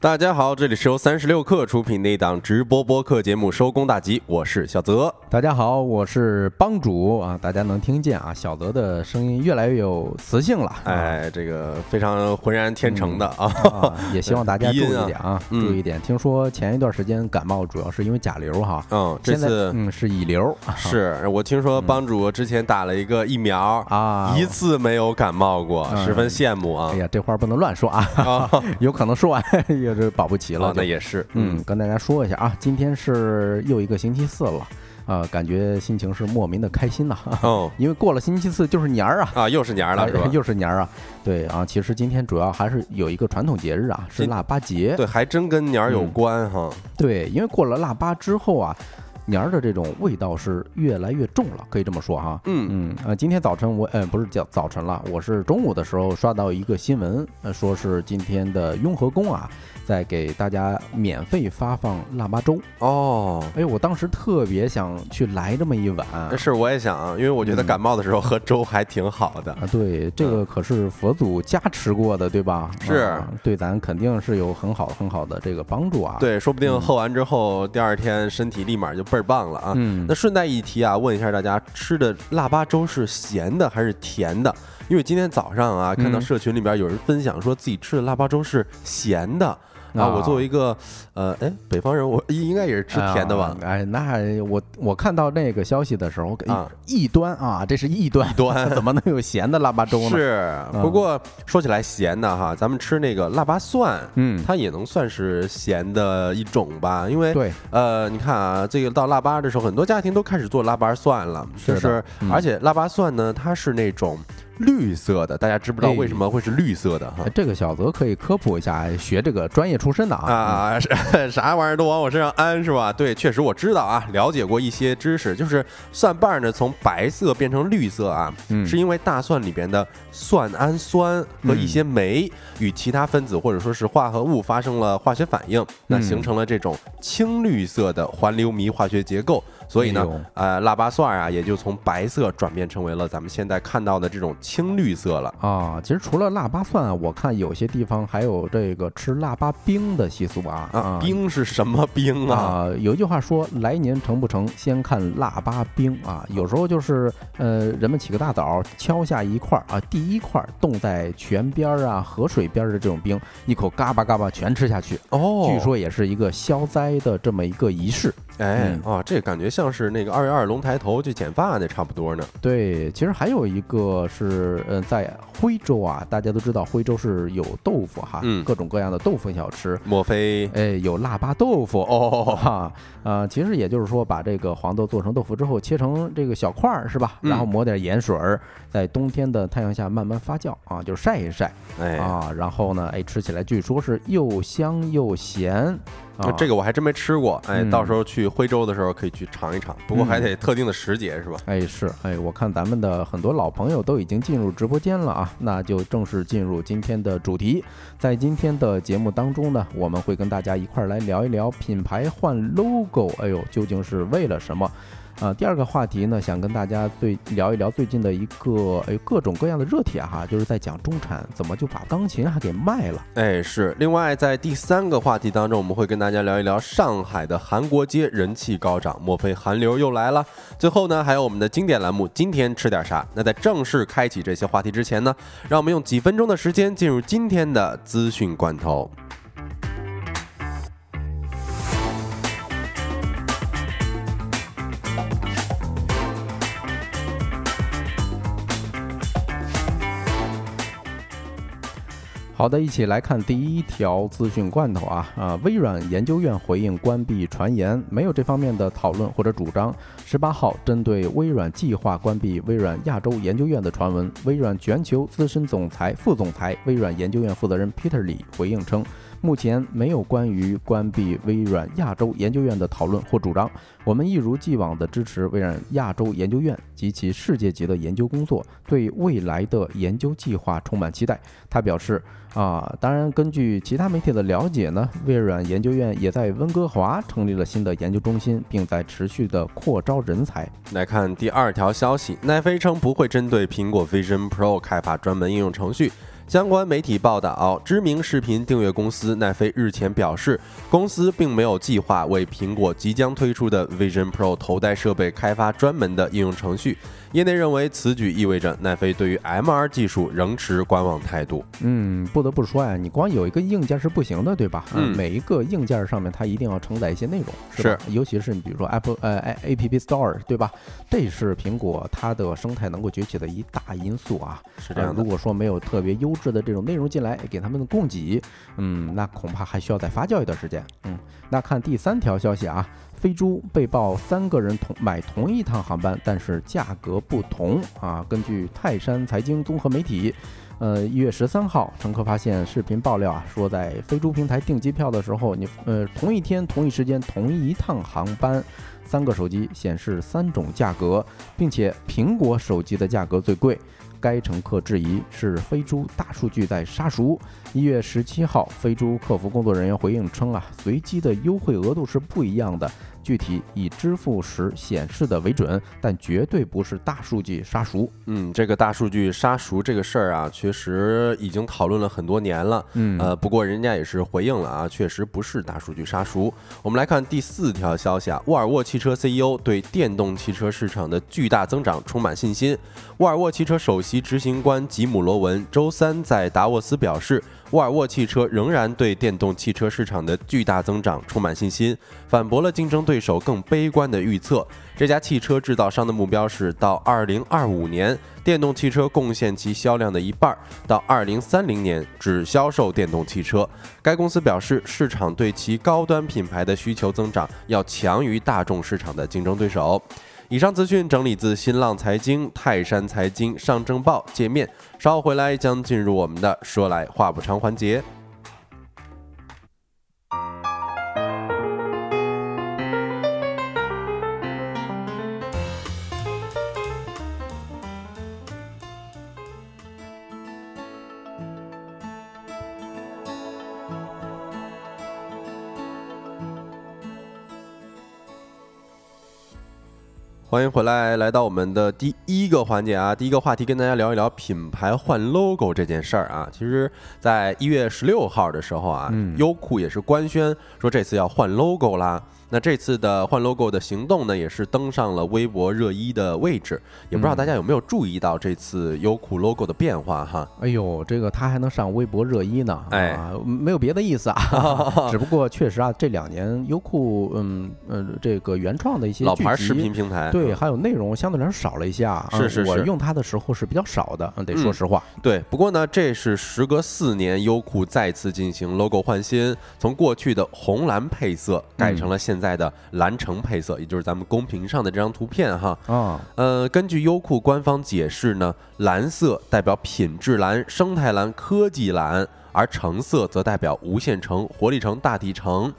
大家好，这里是由三十六克出品的一档直播播客节目《收工大吉》，我是小泽。大家好，我是帮主啊，大家能听见啊，小泽的声音越来越有磁性了，哎，这个非常浑然天成的啊，也希望大家注意点啊，嗯。注意点。听说前一段时间感冒主要是因为甲流哈，嗯，这次嗯是乙流是我听说帮主之前打了一个疫苗，啊，一次没有感冒过，嗯。十分羡慕啊。哎。呀，这话不能乱说啊，啊，有可能说完 也是保不齐了哦，那也是，嗯，跟大家说一下啊，今天是又一个星期四了啊，感觉心情是莫名的开心呐、哦 因为过了星期四就是年儿啊。啊，又是年儿了是吧哎？又是年儿啊，对啊，其实今天主要还是有一个传统节日啊，是腊八节。对，还真跟年儿有嗯关哈。对，因为过了腊八之后啊，年儿的这种味道是越来越重了，可以这么说哈。嗯嗯呃，今天早晨我呃不是叫早晨了，我是中午的时候刷到一个新闻，呃，说是今天的雍和宫啊，在给大家免费发放腊八粥。哦。哎，我当时特别想去来这么一碗。是，我也想，因为我觉得嗯感冒的时候喝粥还挺好的。啊，对，这个可是佛祖加持过的，对吧？是啊对咱肯定是有很好很好的这个帮助啊。，对，说不定嗯喝完之后，第二天身体立马就倍儿棒了啊。嗯那，顺带一提啊，问一下大家，吃的腊八粥是咸的还是甜的？因为今天早上啊，看到嗯社群里边有人分享说自己吃的腊八粥是咸的啊。我作为一个呃，哎，北方人，我应该也是吃甜的吧啊？哎，那我我看到那个消息的时候，异端啊，这是异端，异端 怎么能有咸的腊八粥呢？，是，嗯不过说起来咸的哈，咱们吃那个腊八蒜，嗯，它也能算是咸的一种吧？因为对，呃，你看啊，这个到腊八的时候，很多家庭都开始做腊八蒜了，就是嗯而且腊八蒜呢，它是那种绿色的，大家知不知道哎为什么会是绿色的哈哎？这个小泽可以科普一下，学这个专业出身的啊。啊，是 啥玩意儿都往我身上安是吧？对，确实我知道啊，了解过一些知识，就是蒜瓣儿呢从白色变成绿色啊，嗯是因为大蒜里边的蒜氨酸和一些酶与其他分子或者说是化合物发生了化学反应，那嗯形成了这种青绿色的环流醚化学结构，所以呢呃，腊八蒜啊也就从白色转变成为了咱们现在看到的这种青绿色了。啊，其实除了腊八蒜啊，我看有些地方还有这个吃腊八冰的习俗啊啊，冰是什么冰啊？啊，有一句话说：“来年成不成，先看腊八冰啊。”有时候就是呃，人们起个大早，敲下一块儿啊，第一块儿冻在泉边儿啊、河水边儿的这种冰，一口嘎巴嘎巴全吃下去。哦，据说也是一个消灾的这么一个仪式。哎嗯啊，这感觉像是那个二月二龙抬头去剪发那差不多呢。对，其实还有一个是，呃，在徽州啊，大家都知道徽州是有豆腐哈，嗯各种各样的豆腐小吃。莫非哎，有腊八豆腐哦，哈，呃，其实也就是说，把这个黄豆做成豆腐之后，切成这个小块儿，是吧？嗯然后抹点盐水儿，在冬天的太阳下慢慢发酵啊，就是晒一晒哎？啊。然后呢，哎，吃起来据说是又香又咸啊。这个我还真没吃过，哎，嗯到时候去徽州的时候可以去尝一尝，不过还得特定的时节是吧？哎是哎，我看咱们的很多老朋友都已经进入直播间了啊，那就正式进入今天的主题。在今天的节目当中呢，我们会跟大家一块儿来聊一聊品牌换 logo，哎呦，究竟是为了什么？啊，第二个话题呢，想跟大家最聊一聊最近的一个哎各种各样的热帖哈，就是在讲中产怎么就把钢琴还给卖了。哎，是。另外，在第三个话题当中，我们会跟大家聊一聊上海的韩国街人气高涨，莫非韩流又来了？最后呢，还有我们的经典栏目，今天吃点啥？那在正式开启这些话题之前呢，让我们用几分钟的时间进入今天的资讯罐头。好的，一起来看第一条资讯罐头啊啊！微软研究院回应关闭传言，没有这方面的讨论或者主张。十八号，针对微软计划关闭微软亚洲研究院的传闻，微软全球资深总裁、副总裁、微软研究院负责人 Peter 李回应称，目前没有关于关闭微软亚洲研究院的讨论或主张。我们一如既往地支持微软亚洲研究院及其世界级的研究工作，对未来的研究计划充满期待。他表示。啊，当然，根据其他媒体的了解呢，微软研究院也在温哥华成立了新的研究中心，并在持续的扩招人才。来看第二条消息，奈飞称不会针对苹果 Vision Pro 开发专门应用程序。相关媒体报道，知名视频订阅公司奈飞日前表示，公司并没有计划为苹果即将推出的 Vision Pro 头戴设备开发专门的应用程序。业内认为，此举意味着奈飞对于 MR 技术仍持观望态度。嗯，不得不说呀，你光有一个硬件是不行的，对吧？嗯每一个硬件上面它一定要承载一些内容，是吧？尤其是你比如说 Apple 呃 A P P Store，对吧？这是苹果它的生态能够崛起的一大因素啊。是这样呃如。果说没有特别优质的这种内容进来给他们的供给，嗯，那恐怕还需要再发酵一段时间。嗯，那看第三条消息啊，飞猪被曝三个人同买同一趟航班，但是价格不同啊。根据泰山财经综合媒体。呃，一月十三号，乘客发现视频爆料啊，说在飞猪平台订机票的时候，你呃同一天、同一时间、同一趟航班，三个手机显示三种价格，并且苹果手机的价格最贵。该乘客质疑是飞猪大数据在杀熟。一月十七号，飞猪客服工作人员回应称啊，随机的优惠额度是不一样的，具体以支付时显示的为准，但绝对不是大数据杀熟。嗯，这个大数据杀熟这个事儿啊，确实已经讨论了很多年了。嗯呃，不过人家也是回应了啊，确实不是大数据杀熟。我们来看第四条消息啊，沃尔沃汽车 CEO 对电动汽车市场的巨大增长充满信心。沃尔沃汽车首席执行官吉姆·罗文周三在达沃斯表示，沃尔沃汽车仍然对电动汽车市场的巨大增长充满信心，反驳了竞争对手更悲观的预测。这家汽车制造商的目标是到2025年，电动汽车贡献其销量的一半；到2030年只销售电动汽车。该公司表示，市场对其高端品牌的需求增长要强于大众市场的竞争对手。以上资讯整理自新浪财经、泰山财经、上证报界面。稍后回来将进入我们的说来话不长环节。欢迎回来，来到我们的第一个环节啊，第一个话题跟大家聊一聊品牌换 logo 这件事儿啊。其实，在一月十六号的时候啊，嗯优酷也是官宣说这次要换 logo 啦。那这次的换 logo 的行动呢，也是登上了微博热一的位置。也不知道大家有没有注意到这次优酷 logo 的变化哈？哎呦，这个它还能上微博热一呢，哎啊，没有别的意思啊，只不过确实啊，这两年优酷，嗯嗯，这个原创的一些老牌视频平台，对，还有内容相对来说少了一些啊。是是是我用它的时候是比较少的，嗯，得说嗯实话。对，不过呢，这是时隔四年，优酷再次进行 logo 换新，从过去的红蓝配色改成了现在的蓝橙配色，也就是咱们公屏上的这张图片哈。啊，呃，根据优酷官方解释呢，蓝色代表品质蓝、生态蓝、科技蓝，而橙色则代表无限橙、活力橙、大地橙。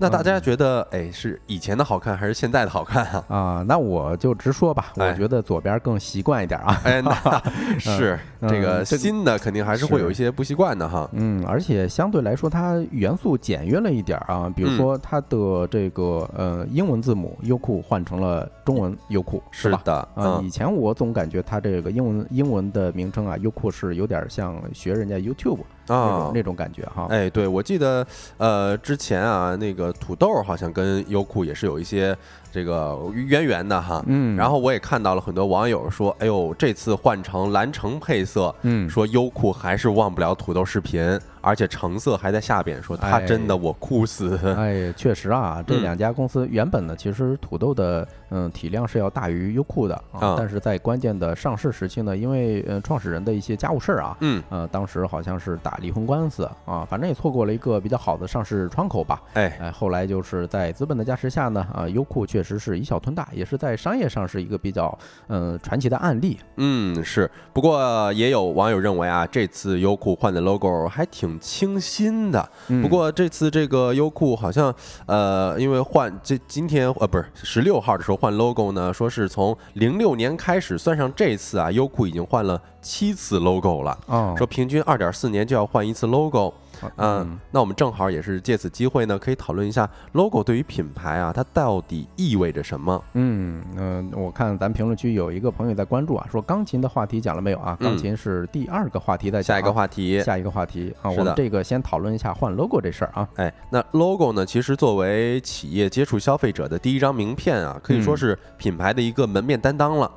那大家觉得，哎，是以前的好看还是现在的好看啊？啊，那我就直说吧，我哎觉得左边更习惯一点啊。哎，那 是嗯这个新的肯定还是会有一些不习惯的哈。嗯，而且相对来说，它元素简约了一点啊，比如嗯说它的这个呃英文字母优酷换成了中文优酷，是的，啊，嗯以前我总感觉它这个英文英文的名称啊，优酷是有点像学人家 YouTube 那啊种，那种感觉哈。哎，对，我记得，呃，之前啊，那个土豆好像跟优酷也是有一些这个渊源的哈。嗯，然后我也看到了很多网友说，哎呦，这次换成蓝橙配色，嗯，说优酷还是忘不了土豆视频，而且橙色还在下边说他哎。真的我哭死。哎，确实啊，这嗯两家公司原本呢，其实土豆的嗯体量是要大于优酷的啊啊，但是在关键的上市时期呢，因为呃创始人的一些家务事儿啊，嗯，呃，当时好像是打离婚官司啊，反正也错过了一个比较好的上市窗口吧。哎，哎，后来就是在资本的加持下呢，啊，优酷确实是以小吞大，也是在商业上是一个比较嗯、传奇的案例。嗯，是。不过也有网友认为啊，这次优酷换的 logo 还挺清新的。嗯不过这次这个优酷好像，呃，因为换这今天呃不是十六号的时候换 logo 呢，说是从零六年开始算上这次啊，优酷已经换了七次 logo 了，哦，说平均二点四年就要换一次 logo。嗯，那我们正好也是借此机会呢，可以讨论一下 logo 对于品牌啊，它到底意味着什么？嗯嗯，我看咱评论区有一个朋友在关注啊，说钢琴的话题讲了没有啊？钢琴是第二个话题的下一个话题，下一个话题啊。我们这个先讨论一下换 logo 这事儿啊。哎，那 logo 呢，其实作为企业接触消费者的第一张名片啊，可以说是品牌的一个门面担当了。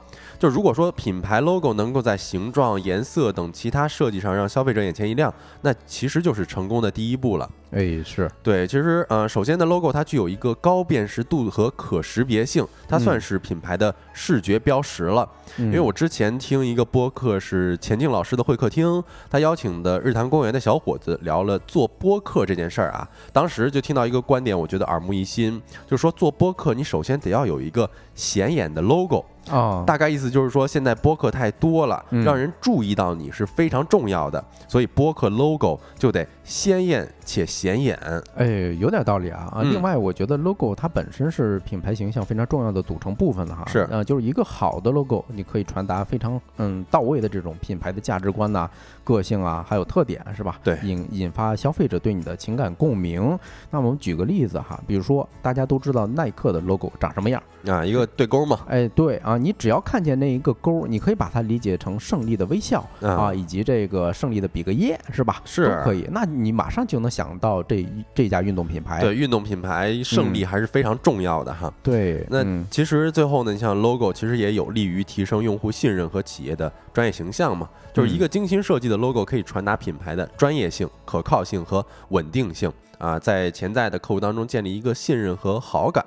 就如果说品牌 logo 能够在形状、颜色等其他设计上让消费者眼前一亮，那其实就是成功的第一步了。哎，是对，其实呃，首先呢 logo 它具有一个高辨识度和可识别性，它算是品牌的视觉标识了。因为我之前听一个播客是钱静老师的会客厅，他邀请的日坛公园的小伙子聊了做播客这件事儿啊，当时就听到一个观点，我觉得耳目一新，就是说做播客你首先得要有一个显眼的 logo。哦，大概意思就是说，现在播客太多了，让人注意到你是非常重要的，所以播客 logo 就得鲜艳且显眼。哎，有点道理啊啊！另外，我觉得 logo 它本身是品牌形象非常重要的组成部分的哈。是啊，就是一个好的 logo，你可以传达非常嗯到位的这种品牌的价值观呐、个性啊，还有特点，是吧？对，引引发消费者对你的情感共鸣。那我们举个例子哈，比如说大家都知道耐克的 logo 长什么样啊？一个对勾嘛？哎，对啊。啊，你只要看见那一个勾，你可以把它理解成胜利的微笑啊，以及这个胜利的比个耶，是吧？是都可以。那你马上就能想到这这家运动品牌。对，运动品牌胜利还是非常重要的哈。对，那其实最后呢，你像 logo，其实也有利于提升用户信任和企业的专业形象嘛。就是一个精心设计的 logo，可以传达品牌的专业性、可靠性和稳定性啊，在潜在的客户当中建立一个信任和好感。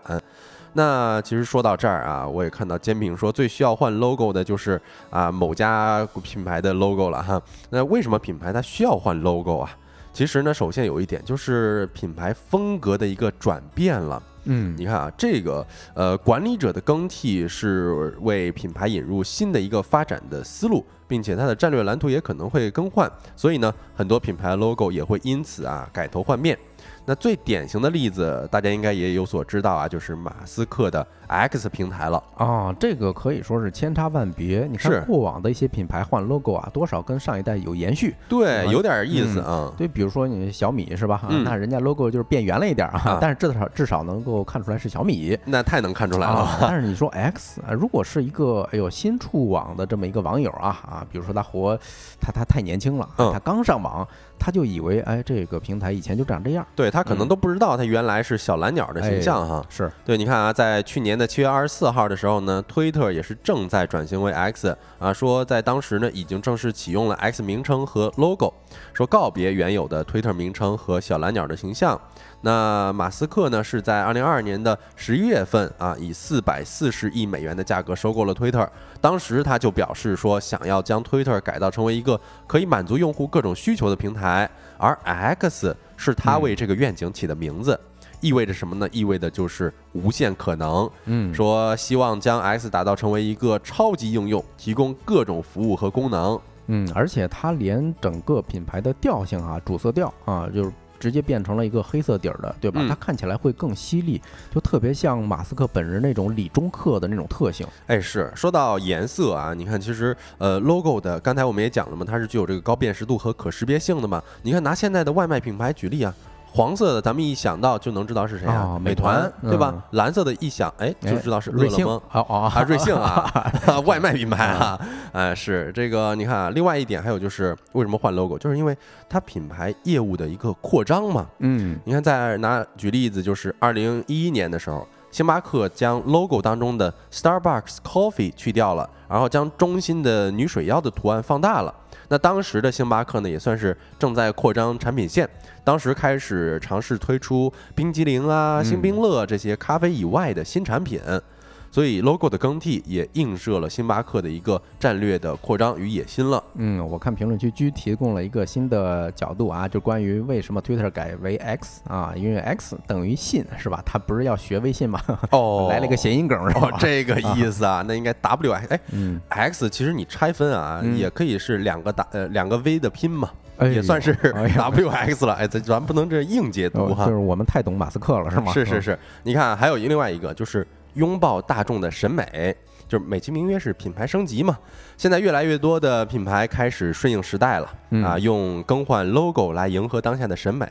那其实说到这儿啊，我也看到煎饼说最需要换 logo 的就是啊某家品牌的 logo 了哈。那为什么品牌它需要换 logo 啊？其实呢，首先有一点就是品牌风格的一个转变了。嗯，你看啊，这个呃管理者的更替是为品牌引入新的一个发展的思路，并且它的战略蓝图也可能会更换，所以呢，很多品牌 logo 也会因此啊改头换面。那最典型的例子，大家应该也有所知道啊，就是马斯克的 X 平台了啊。这个可以说是千差万别。你看过往的一些品牌换 logo 啊，多少跟上一代有延续。对，有点意思啊。对，比如说你小米是吧？那人家 logo 就是变圆了一点啊，但是至少至少能够看出来是小米。那太能看出来了。但是你说 X 啊，如果是一个哎呦新触网的这么一个网友啊啊，比如说他活他他太年轻了，他刚上网。他就以为，哎，这个平台以前就长这样，对他可能都不知道，他原来是小蓝鸟的形象哈。是对，你看啊，在去年的七月二十四号的时候呢，推特也是正在转型为 X 啊，说在当时呢，已经正式启用了 X 名称和 logo，说告别原有的推特名称和小蓝鸟的形象。那马斯克呢，是在二零二二年的十一月份啊，以四百四十亿美元的价格收购了 Twitter。当时他就表示说，想要将 Twitter 改造成为一个可以满足用户各种需求的平台，而 X 是他为这个愿景起的名字，意味着什么呢？意味着就是无限可能。嗯，说希望将 X 打造成为一个超级应用，提供各种服务和功能。嗯，而且它连整个品牌的调性啊，主色调啊，就是。直接变成了一个黑色底儿的，对吧？它看起来会更犀利，就特别像马斯克本人那种理中客的那种特性。哎，是说到颜色啊，你看，其实呃，logo 的刚才我们也讲了嘛，它是具有这个高辨识度和可识别性的嘛。你看，拿现在的外卖品牌举例啊。黄色的，咱们一想到就能知道是谁啊？美团，对吧？蓝色的一想，哎，就知道是瑞幸。哦哦，啊，瑞幸啊，外卖品牌啊，哎，是这个。你看啊，另外一点还有就是，为什么换 logo？就是因为它品牌业务的一个扩张嘛。嗯，你看，再拿举例子，就是二零一一年的时候，星巴克将 logo 当中的 Starbucks Coffee 去掉了，然后将中心的女水妖的图案放大了。那当时的星巴克呢，也算是正在扩张产品线，当时开始尝试推出冰激凌啊、星冰乐这些咖啡以外的新产品。所以 logo 的更替也映射了星巴克的一个战略的扩张与野心了。嗯，我看评论区居提供了一个新的角度啊，就关于为什么 Twitter 改为 X 啊，因为 X 等于信是吧？它不是要学微信吗？哦，来了个谐音梗是吧？这个意思啊，那应该 W X 哎，X 其实你拆分啊，也可以是两个打呃两个 V 的拼嘛，也算是 W X 了。哎，咱咱不能这硬解读哈，就是我们太懂马斯克了是吗？是是是，你看还有另外一个就是。拥抱大众的审美，就是美其名曰是品牌升级嘛。现在越来越多的品牌开始顺应时代了啊，用更换 logo 来迎合当下的审美。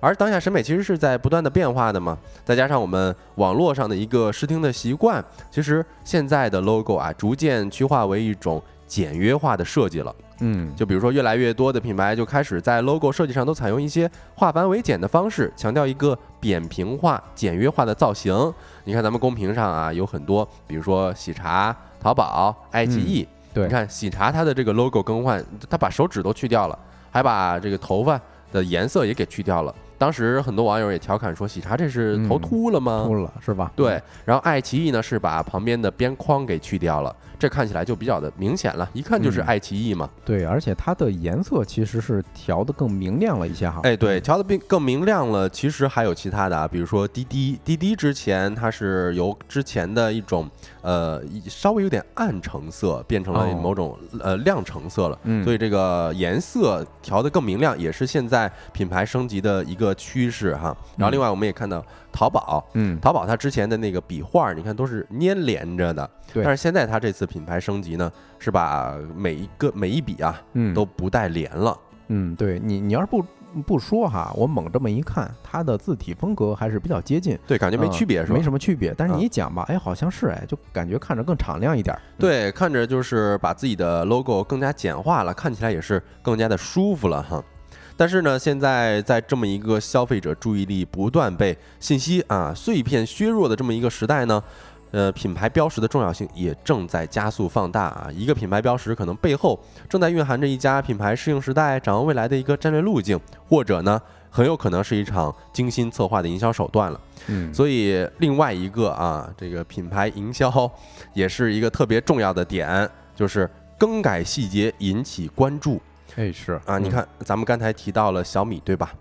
而当下审美其实是在不断的变化的嘛，再加上我们网络上的一个视听的习惯，其实现在的 logo 啊，逐渐趋化为一种简约化的设计了。嗯，就比如说越来越多的品牌就开始在 logo 设计上都采用一些化繁为简的方式，强调一个扁平化、简约化的造型。你看咱们公屏上啊，有很多，比如说喜茶、淘宝、爱奇艺。对，你看喜茶它的这个 logo 更换，它把手指都去掉了，还把这个头发的颜色也给去掉了。当时很多网友也调侃说，喜茶这是头秃了吗？秃了是吧？对。然后爱奇艺呢是把旁边的边框给去掉了。这看起来就比较的明显了，一看就是爱奇艺嘛。对，而且它的颜色其实是调的更明亮了一些哈。哎，对，调的更更明亮了。其实还有其他的啊，比如说滴滴，滴滴之前它是由之前的一种呃稍微有点暗橙色变成了某种呃亮橙色了，嗯所以这个颜色调的更明亮，也是现在品牌升级的一个趋势哈。然后另外我们也看到淘宝，嗯，淘宝它之前的那个笔画，你看都是粘连着的，对。但是现在它这次。品牌升级呢，是把每一个每一笔啊，嗯，都不带连了。嗯，对你，你要是不不说哈，我猛这么一看，它的字体风格还是比较接近。对，感觉没区别是吧？没什么区别。但是你一讲吧，哎，好像是哎，就感觉看着更敞亮一点。对，看着就是把自己的 logo 更加简化了，看起来也是更加的舒服了哈。但是呢，现在在这么一个消费者注意力不断被信息啊碎片削弱的这么一个时代呢。呃，品牌标识的重要性也正在加速放大啊！一个品牌标识可能背后正在蕴含着一家品牌适应时代、展望未来的一个战略路径，或者呢，很有可能是一场精心策划的营销手段了。嗯，所以另外一个啊，这个品牌营销也是一个特别重要的点，就是更改细节引起关注。哎，是啊，你看咱们刚才提到了小米，对吧？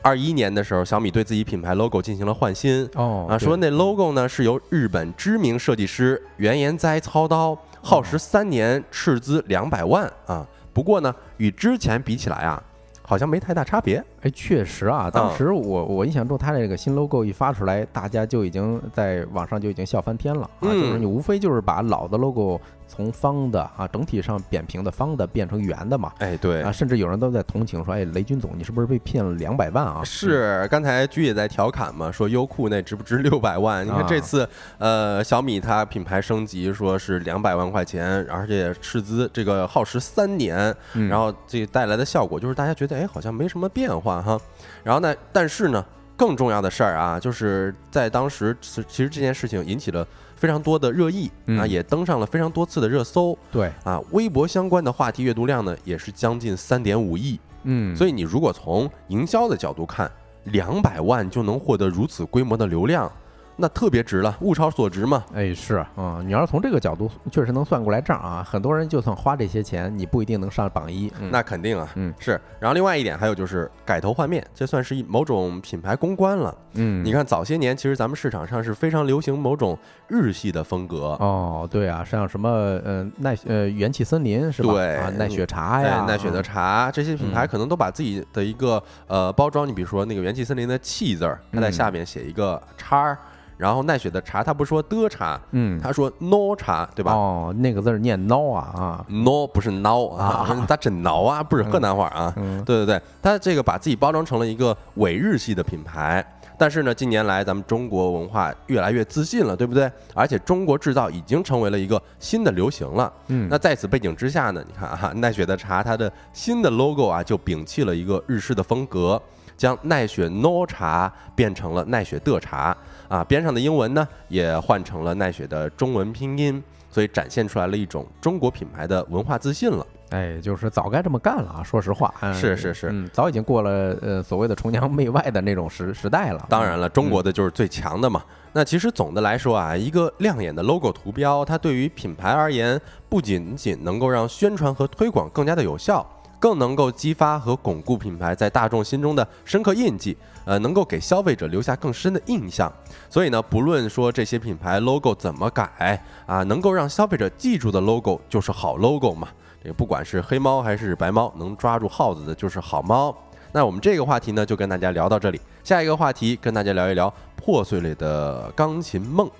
二一年的时候，小米对自己品牌 logo 进行了换新哦啊，说那 logo 呢是由日本知名设计师原研哉操刀，耗时三年，斥资两百万啊。不过呢，与之前比起来啊，好像没太大差别。哎，确实啊，当时我我印象中，他这个新 logo 一发出来，大家就已经在网上就已经笑翻天了啊，就是你无非就是把老的 logo。从方的啊，整体上扁平的方的变成圆的嘛？哎，对啊，甚至有人都在同情说：“哎，雷军总，你是不是被骗了两百万啊？”是，刚才居也在调侃嘛，说优酷那值不值六百万？你看这次，呃，小米它品牌升级，说是两百万块钱，而且斥资这个耗时三年，然后这带来的效果就是大家觉得哎，好像没什么变化哈。然后呢，但是呢，更重要的事儿啊，就是在当时，其实这件事情引起了。非常多的热议啊，也登上了非常多次的热搜。对啊，微博相关的话题阅读量呢，也是将近三点五亿。嗯，所以你如果从营销的角度看，两百万就能获得如此规模的流量。那特别值了，物超所值嘛。哎，是啊，你要是从这个角度，确实能算过来账啊。很多人就算花这些钱，你不一定能上榜一。那肯定啊，嗯，是。然后另外一点，还有就是改头换面，这算是一某种品牌公关了。嗯，你看早些年，其实咱们市场上是非常流行某种日系的风格。哦，对啊，像什么呃奈呃元气森林是吧？对啊，奈雪茶呀，奈雪的茶，这些品牌可能都把自己的一个呃包装，你比如说那个元气森林的气字儿，它在下面写一个叉儿。然后奈雪的茶，他不说的茶，嗯，他说 no 茶，对吧？哦，那个字念孬啊啊，no 不是孬啊，他真孬啊？不是河南话啊？对对对，他这个把自己包装成了一个伪日系的品牌，但是呢，近年来咱们中国文化越来越自信了，对不对？而且中国制造已经成为了一个新的流行了。嗯，那在此背景之下呢，你看啊，奈雪的茶它的新的 logo 啊，就摒弃了一个日式的风格，将奈雪 no 茶变成了奈雪的茶。啊，边上的英文呢也换成了奈雪的中文拼音，所以展现出来了一种中国品牌的文化自信了。哎，就是早该这么干了啊！说实话，是是是，嗯，早已经过了呃所谓的崇洋媚外的那种时时代了。当然了，中国的就是最强的嘛。那其实总的来说啊，一个亮眼的 logo 图标，它对于品牌而言，不仅仅能够让宣传和推广更加的有效。更能够激发和巩固品牌在大众心中的深刻印记，呃，能够给消费者留下更深的印象。所以呢，不论说这些品牌 logo 怎么改啊，能够让消费者记住的 logo 就是好 logo 嘛。这个不管是黑猫还是白猫，能抓住耗子的就是好猫。那我们这个话题呢，就跟大家聊到这里。下一个话题，跟大家聊一聊破碎类的钢琴梦。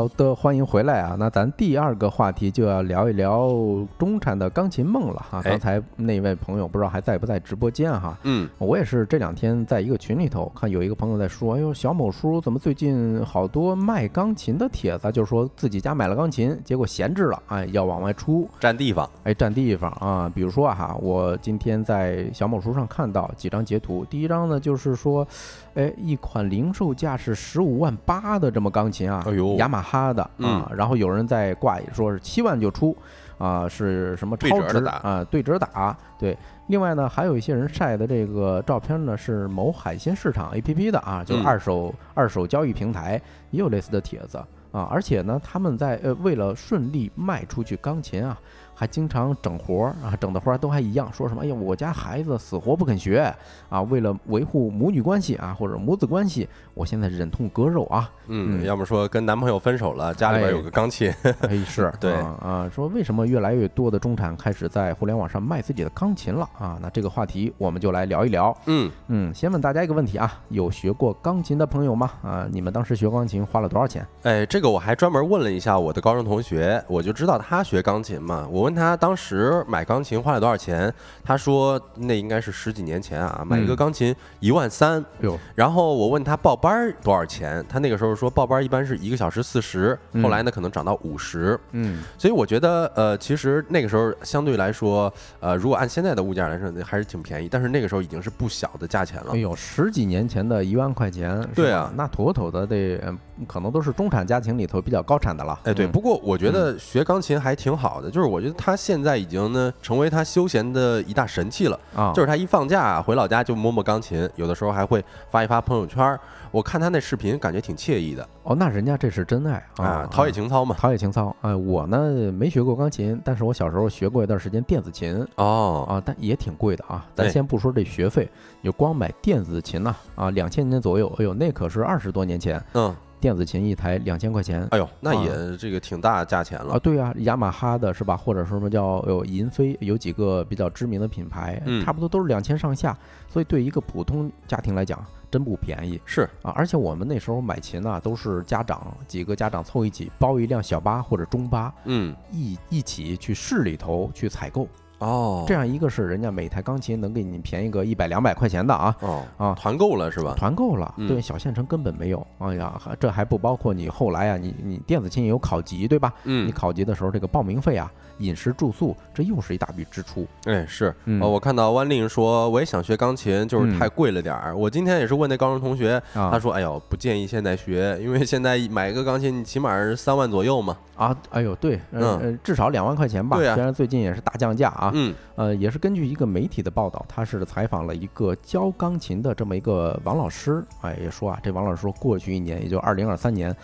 好的，欢迎回来啊！那咱第二个话题就要聊一聊中产的钢琴梦了哈。哎刚才那位朋友不知道还在不在直播间哈？嗯，我也是这两天在一个群里头看有一个朋友在说，哎呦，小某叔怎么最近好多卖钢琴的帖子，就是说自己家买了钢琴，结果闲置了，哎，要往外出，占地方。哎，占地方啊。比如说啊哈，我今天在小某书上看到几张截图，第一张呢就是说，哎，一款零售价是十五万八的这么钢琴啊，哎呦雅马哈的啊，然后有人在挂说是七万就出。啊，是什么对超值啊？对折打，对。另外呢，还有一些人晒的这个照片呢，是某海鲜市场 APP 的啊，就是嗯二手、二手交易平台也有类似的帖子啊。而且呢，他们在呃为了顺利卖出去钢琴啊，还经常整活儿啊，整的活儿都还一样，说什么哎呀，我家孩子死活不肯学啊，为了维护母女关系啊或者母子关系，我现在忍痛割肉啊。嗯，嗯要么说跟男朋友分手了，家里边哎有个钢琴。哎，是对啊啊，说为什么越来越多的中产开始在互联网上卖自己的钢琴了啊？那这个话题我们就来聊一聊。嗯，嗯，先问大家一个问题啊，有学过钢琴的朋友吗？啊，你们当时学钢琴花了多少钱？哎，这个我还专门问了一下我的高中同学，我就知道他学钢琴嘛。我问他当时买钢琴花了多少钱，他说那应该是十几年前啊，买一个嗯钢琴一万三。哟，然后我问他报班儿多少钱，他那个时候说报班儿一般是一个小时四十，嗯后来呢可能涨到五十。嗯，所以我觉得，呃，其实那个时候相对来说，呃，如果按现在的物价来说，还是挺便宜。但是那个时候已经是不小的价钱了哎。呦，十几年前的一万块钱，对啊那妥妥的得，嗯可能都是中产家庭里头比较高产的了。哎，对，嗯不过我觉得学钢琴还挺好的，就是我觉得他现在已经呢成为他休闲的一大神器了。啊，就是他一放假回老家就摸摸钢琴，有的时候还会发一发朋友圈。我看他那视频，感觉挺惬意的哦，那人家这是真爱啊，陶冶情操嘛。陶冶情操。哎，我呢没学过钢琴，但是我小时候学过一段时间电子琴。哦，啊，但也挺贵的啊。咱先不说这学费，你就光买电子琴呐、啊，两千年左右，哎呦，那可是二十多年前，嗯，电子琴一台两千块钱。哎呦，那啊也这个挺大价钱了啊，了。对啊，雅马哈的是吧？或者说什么叫有银飞，有几个比较知名的品牌，嗯差不多都是两千上下，所以对一个普通家庭来讲，真不便宜是，啊！而且我们那时候买琴呐、都是家长几个家长凑一起包一辆小巴或者中巴，嗯，一一起去市里头去采购，哦，这样一个是人家每台钢琴能给你便宜个一百两百块钱的啊，哦啊团购了是吧？团购了，嗯对，小县城根本没有。哎呀，这还不包括你后来啊，你你电子琴也有考级对吧？嗯你嗯，考级的时候这个报名费啊、饮食住宿，这又是一大笔支出。哎是，嗯呃，我看到万令说我也想学钢琴，就是嗯太贵了点儿。我今天也是问那高中同学，啊他说：“哎呦，不建议现在学，因为现在买一个钢琴，你起码是三万左右嘛。啊，哎呦，对，呃嗯呃，至少两万块钱吧。对啊虽然最近也是大降价啊，嗯，呃，也是根据一个媒体的报道，他是采访了一个教钢琴的这么一个王老师，哎，也说啊，这王老师说过去一年，也就二零二三年，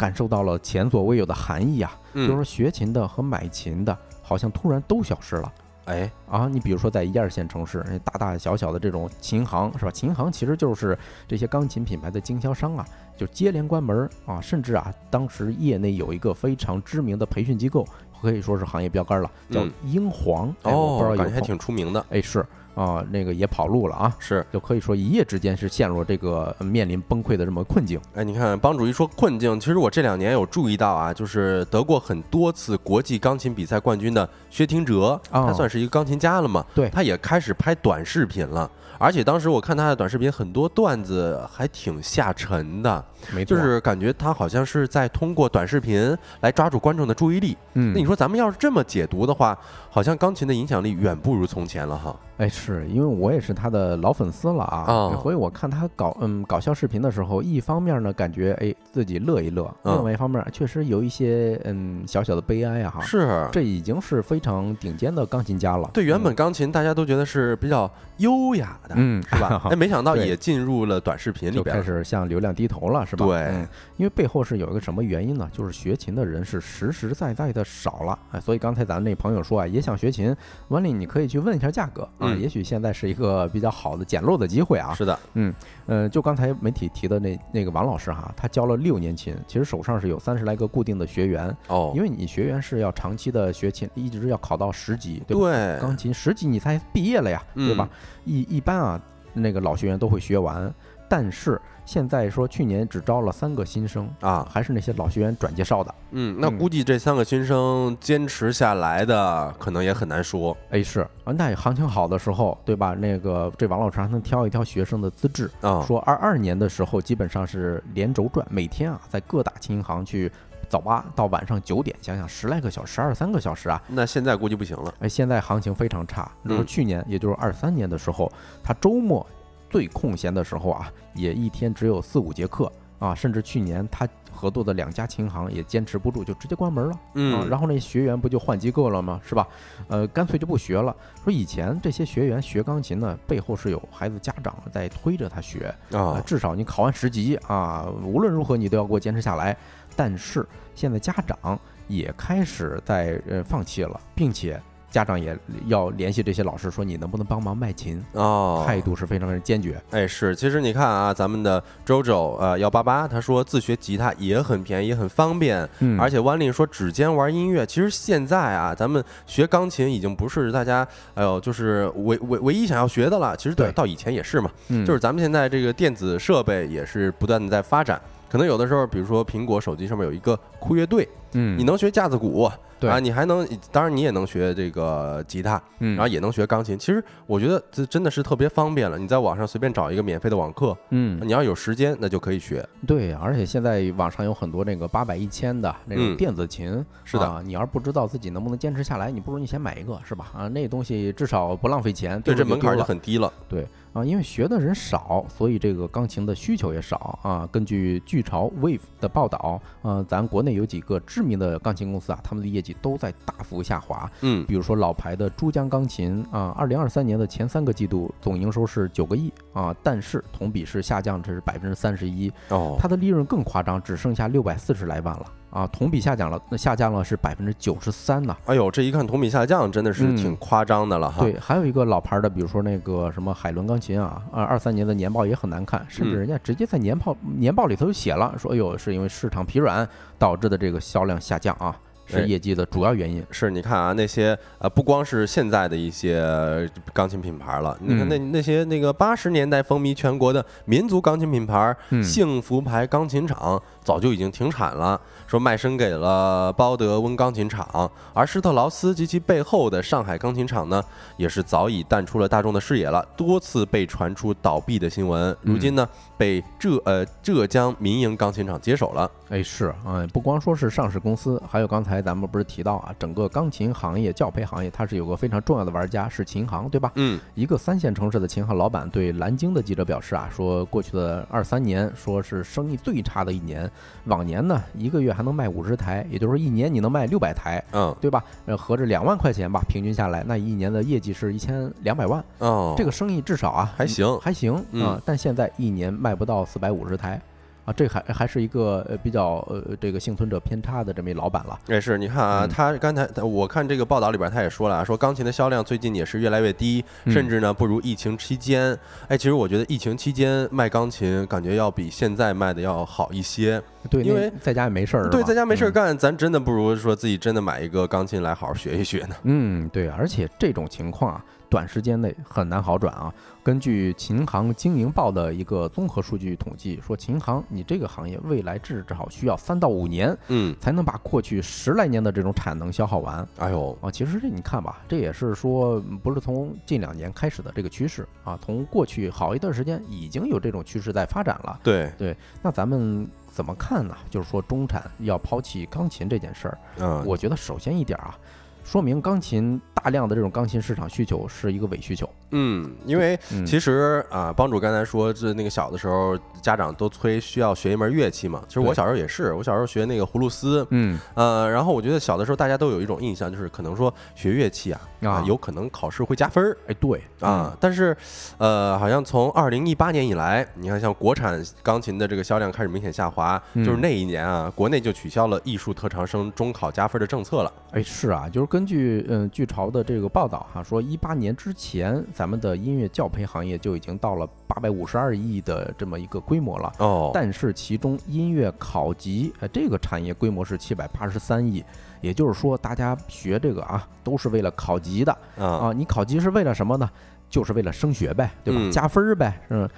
感受到了前所未有的寒意啊，嗯就是说学琴的和买琴的，好像突然都消失了。哎，啊，你比如说在一二线城市，大大小小的这种琴行是吧？琴行其实就是这些钢琴品牌的经销商啊，就接连关门啊，甚至啊，当时业内有一个非常知名的培训机构，可以说是行业标杆了，叫嗯英皇。哎我不知道感觉还挺出名的。哎是啊，那个也跑路了啊，是，就可以说一夜之间是陷入这个呃面临崩溃的这么困境。哎，你看帮主一说困境，其实我这两年有注意到啊，就是得过很多次国际钢琴比赛冠军的薛廷哲，哦他算是一个钢琴家了嘛？对他也开始拍短视频了。而且当时我看他的短视频，很多段子还挺下沉的，没错，就是感觉他好像是在通过短视频来抓住观众的注意力。嗯，那你说咱们要是这么解读的话，好像钢琴的影响力远不如从前了哈。哎，是因为我也是他的老粉丝了啊，哦所以我看他搞嗯搞笑视频的时候，一方面呢感觉哎自己乐一乐，嗯另外一方面确实有一些嗯小小的悲哀啊哈。是，这已经是非常顶尖的钢琴家了。对原本钢琴大家都觉得是比较优雅的，嗯是吧？哎，没想到也进入了短视频里边。开始向流量低头了，是吧？对嗯，因为背后是有一个什么原因呢？就是学琴的人是实实在在的少了，哎，所以刚才咱那朋友说啊，也想学琴，万丽你可以去问一下价格啊，嗯也许现在是一个比较好的捡漏的机会啊。是的，呃，就刚才媒体提的那那个王老师哈，他教了六年琴，其实手上是有三十来个固定的学员，哦，因为你学员是要长期的学琴，一直要考到十级，对吧？对，钢琴十级你才毕业了呀，对吧？嗯一一般啊，那个老学员都会学完，但是现在说去年只招了三个新生啊，还是那些老学员转介绍的。嗯，那估计这三个新生坚持下来的可能也很难说。哎，是啊，那行情好的时候，对吧？那个这王老师还能挑一挑学生的资质啊，说二二年的时候基本上是连轴转，每天啊在各大轻银行去。早八到晚上九点，想想十来个小时，二三个小时啊，那现在估计不行了。哎，现在行情非常差。就是去年，也就是二三年的时候，他周末最空闲的时候啊，也一天只有四五节课啊，甚至去年他合作的两家琴行也坚持不住，就直接关门了。嗯，然后那学员不就换机构了吗？是吧？呃，干脆就不学了。说以前这些学员学钢琴呢，背后是有孩子家长在推着他学啊，至少你考完十级啊，无论如何你都要给我坚持下来。但是现在家长也开始在呃放弃了，并且家长也要联系这些老师说你能不能帮忙卖琴？哦，态度是非常非常坚决。哎，是，其实你看啊，咱们的周周呃幺八八他说自学吉他也很便宜，也很方便，嗯，而且弯丽说指尖玩音乐，其实现在啊，咱们学钢琴已经不是大家哎呦就是唯唯唯一想要学的了，其实对，到以前也是嘛，就是咱们现在这个电子设备也是不断的在发展。可能有的时候，比如说苹果手机上面有一个酷乐队，嗯，你能学架子鼓，对啊，你还能，当然你也能学这个吉他，嗯，然后也能学钢琴。其实我觉得这真的是特别方便了。你在网上随便找一个免费的网课，嗯，你要有时间，那就可以学。对，而且现在网上有很多那个八百一千的那种电子琴，是的，你要是不知道自己能不能坚持下来，你不如你先买一个，是吧？啊，那东西至少不浪费钱，对，这门槛就很低了。对。啊，因为学的人少，所以这个钢琴的需求也少啊。根据巨潮 Wave 的报道，呃，咱国内有几个知名的钢琴公司啊，他们的业绩都在大幅下滑。嗯，比如说老牌的珠江钢琴啊，二零二三年的前三个季度总营收是九个亿啊，但是同比是下降，这是百分之三十一。哦，它的利润更夸张，只剩下六百四十来万了。啊，同比下降了，那下降了是百分之九十三呢。哎呦，这一看同比下降，真的是挺夸张的了哈。对，还有一个老牌的，比如说那个什么海伦钢琴啊，二，二三年的年报也很难看，甚至人家直接在年报年报里头就写了，说哎呦，是因为市场疲软导致的这个销量下降啊。是业绩的主要原因。是，你看啊，那些呃，不光是现在的一些钢琴品牌了，你看那那些那个八十年代风靡全国的民族钢琴品牌，幸福牌钢琴厂早就已经停产了，说卖身给了包德温钢琴厂，而施特劳斯及其背后的上海钢琴厂呢，也是早已淡出了大众的视野了，多次被传出倒闭的新闻。如今呢，被浙呃浙江民营钢琴厂接手了。哎，是啊，不光说是上市公司，还有刚才。咱们不是提到啊，整个钢琴行业、教培行业，它是有个非常重要的玩家是琴行，对吧？嗯，一个三线城市的琴行老板对南京的记者表示啊，说过去的二三年，说是生意最差的一年。往年呢，一个月还能卖五十台，也就是说一年你能卖六百台，嗯，对吧？呃，合着两万块钱吧，平均下来，那一年的业绩是一千两百万。哦，这个生意至少啊还行，还行啊。但现在一年卖不到四百五十台。啊这还还是一个呃比较呃这个幸存者偏差的这么一老板了。也是，你看啊，他刚才我看这个报道里边他也说了啊，说钢琴的销量最近也是越来越低，甚至呢不如疫情期间。哎，其实我觉得疫情期间卖钢琴感觉要比现在卖的要好一些。对，因为在家也没事儿。对，在家没事儿干，咱真的不如说自己真的买一个钢琴来好好学一学呢。嗯，对，而且这种情况啊。短时间内很难好转啊！根据琴行经营报的一个综合数据统计，说琴行你这个行业未来至少需要三到五年，嗯，才能把过去十来年的这种产能消耗完。哎呦啊，其实这你看吧，这也是说不是从近两年开始的这个趋势啊，从过去好一段时间已经有这种趋势在发展了。对对，那咱们怎么看呢？就是说中产要抛弃钢琴这件事儿，嗯，我觉得首先一点啊。说明钢琴大量的这种钢琴市场需求是一个伪需求。嗯，因为其实啊，帮主刚才说这那个小的时候家长都催需要学一门乐器嘛。其实我小时候也是，我小时候学那个葫芦丝。嗯，呃，然后我觉得小的时候大家都有一种印象，就是可能说学乐器啊啊有可能考试会加分儿。哎，对啊，但是呃，好像从二零一八年以来，你看像国产钢琴的这个销量开始明显下滑，就是那一年啊，国内就取消了艺术特长生中考加分的政策了。哎，是啊，就是。根据嗯巨潮的这个报道哈，说一八年之前，咱们的音乐教培行业就已经到了八百五十二亿的这么一个规模了哦。但是其中音乐考级呃这个产业规模是七百八十三亿，也就是说大家学这个啊都是为了考级的啊。你考级是为了什么呢？就是为了升学呗，对吧？嗯加分儿呗，嗯，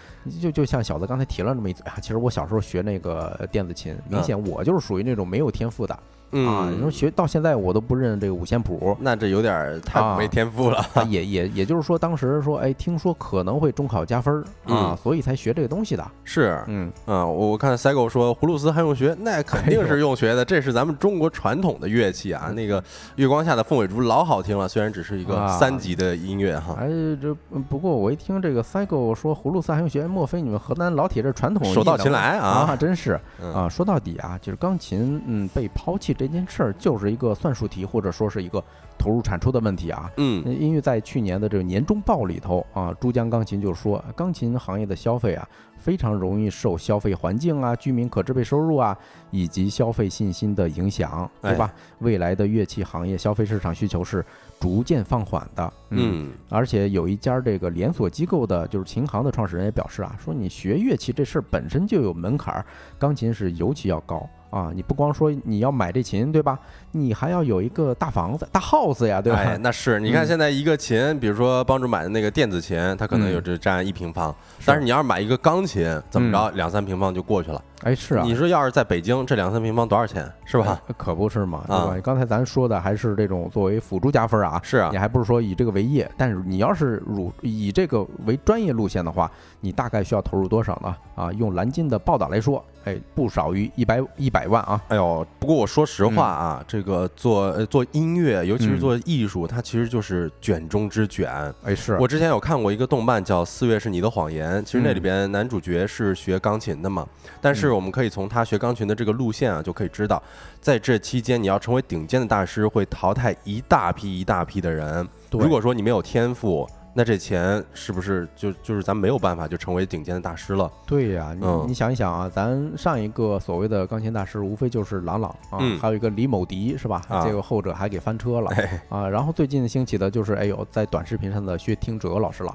就就像小子刚才提了那么一嘴啊，其实我小时候学那个电子琴，明显我就是属于那种没有天赋的、啊。嗯你说学到现在我都不认这个五线谱，那这有点儿太啊没天赋了。啊也也也就是说，当时说，哎，听说可能会中考加分儿啊嗯，所以才学这个东西的。是，嗯，啊，我我看 Sego 说葫芦丝还用学，那肯定是用学的，这是咱们中国传统的乐器啊。那个月光下的凤尾竹老好听了，虽然只是一个啊三级的音乐哈，哎，这不过我一听这个 Cycle 说葫芦丝还用学，莫非你们河南老铁这传统手到擒来啊啊，真是嗯啊。说到底啊，就是钢琴嗯被抛弃这件事儿，就是一个算术题，或者说是一个投入产出的问题啊。嗯因为在去年的这个年终报里头啊，珠江钢琴就说，钢琴行业的消费啊，非常容易受消费环境啊、居民可支配收入啊，以及消费信心的影响，对吧？未来的乐器行业消费市场需求是逐渐放缓的。嗯而且有一家这个连锁机构的，就是琴行的创始人也表示啊，说你学乐器这事儿本身就有门槛儿，钢琴是尤其要高啊！你不光说你要买这琴，对吧？你还要有一个大房子、大 house 呀，对吧？哎，那是你看嗯现在一个琴，比如说帮助买的那个电子琴，它可能嗯有这占一平方，但是你要是买一个钢琴，怎么着嗯两三平方就过去了。哎，是啊，你说要是在北京，这两三平方多少钱？是吧？呃可不是嘛，对啊吧？刚才咱说的还是这种作为辅助加分啊，是啊你，还不是说以这个为业？但是你要是如以这个为专业路线的话，你大概需要投入多少呢？啊，用蓝金的报道来说，哎，不少于一百一百万啊。哎呦，不过我说实话啊，这个做呃做音乐，尤其是嗯做艺术，它其实就是卷中之卷。哎，是我之前有看过一个动漫叫《四月是你的谎言》，其实那里嗯边男主角是学钢琴的嘛，但是嗯我们可以从他学钢琴的这个路线啊，就可以知道，在这期间你要成为顶尖的大师，会淘汰一大批一大批的人。对如果说你没有天赋，那这钱是不是就就是咱没有办法就成为顶尖的大师了？对呀、你嗯你想一想啊，咱上一个所谓的钢琴大师，无非就是郎朗啊，嗯还有一个李某迪是吧？啊这个后者还给翻车了哎，啊。然后最近兴起的就是，哎呦，在短视频上的薛听哲老师了。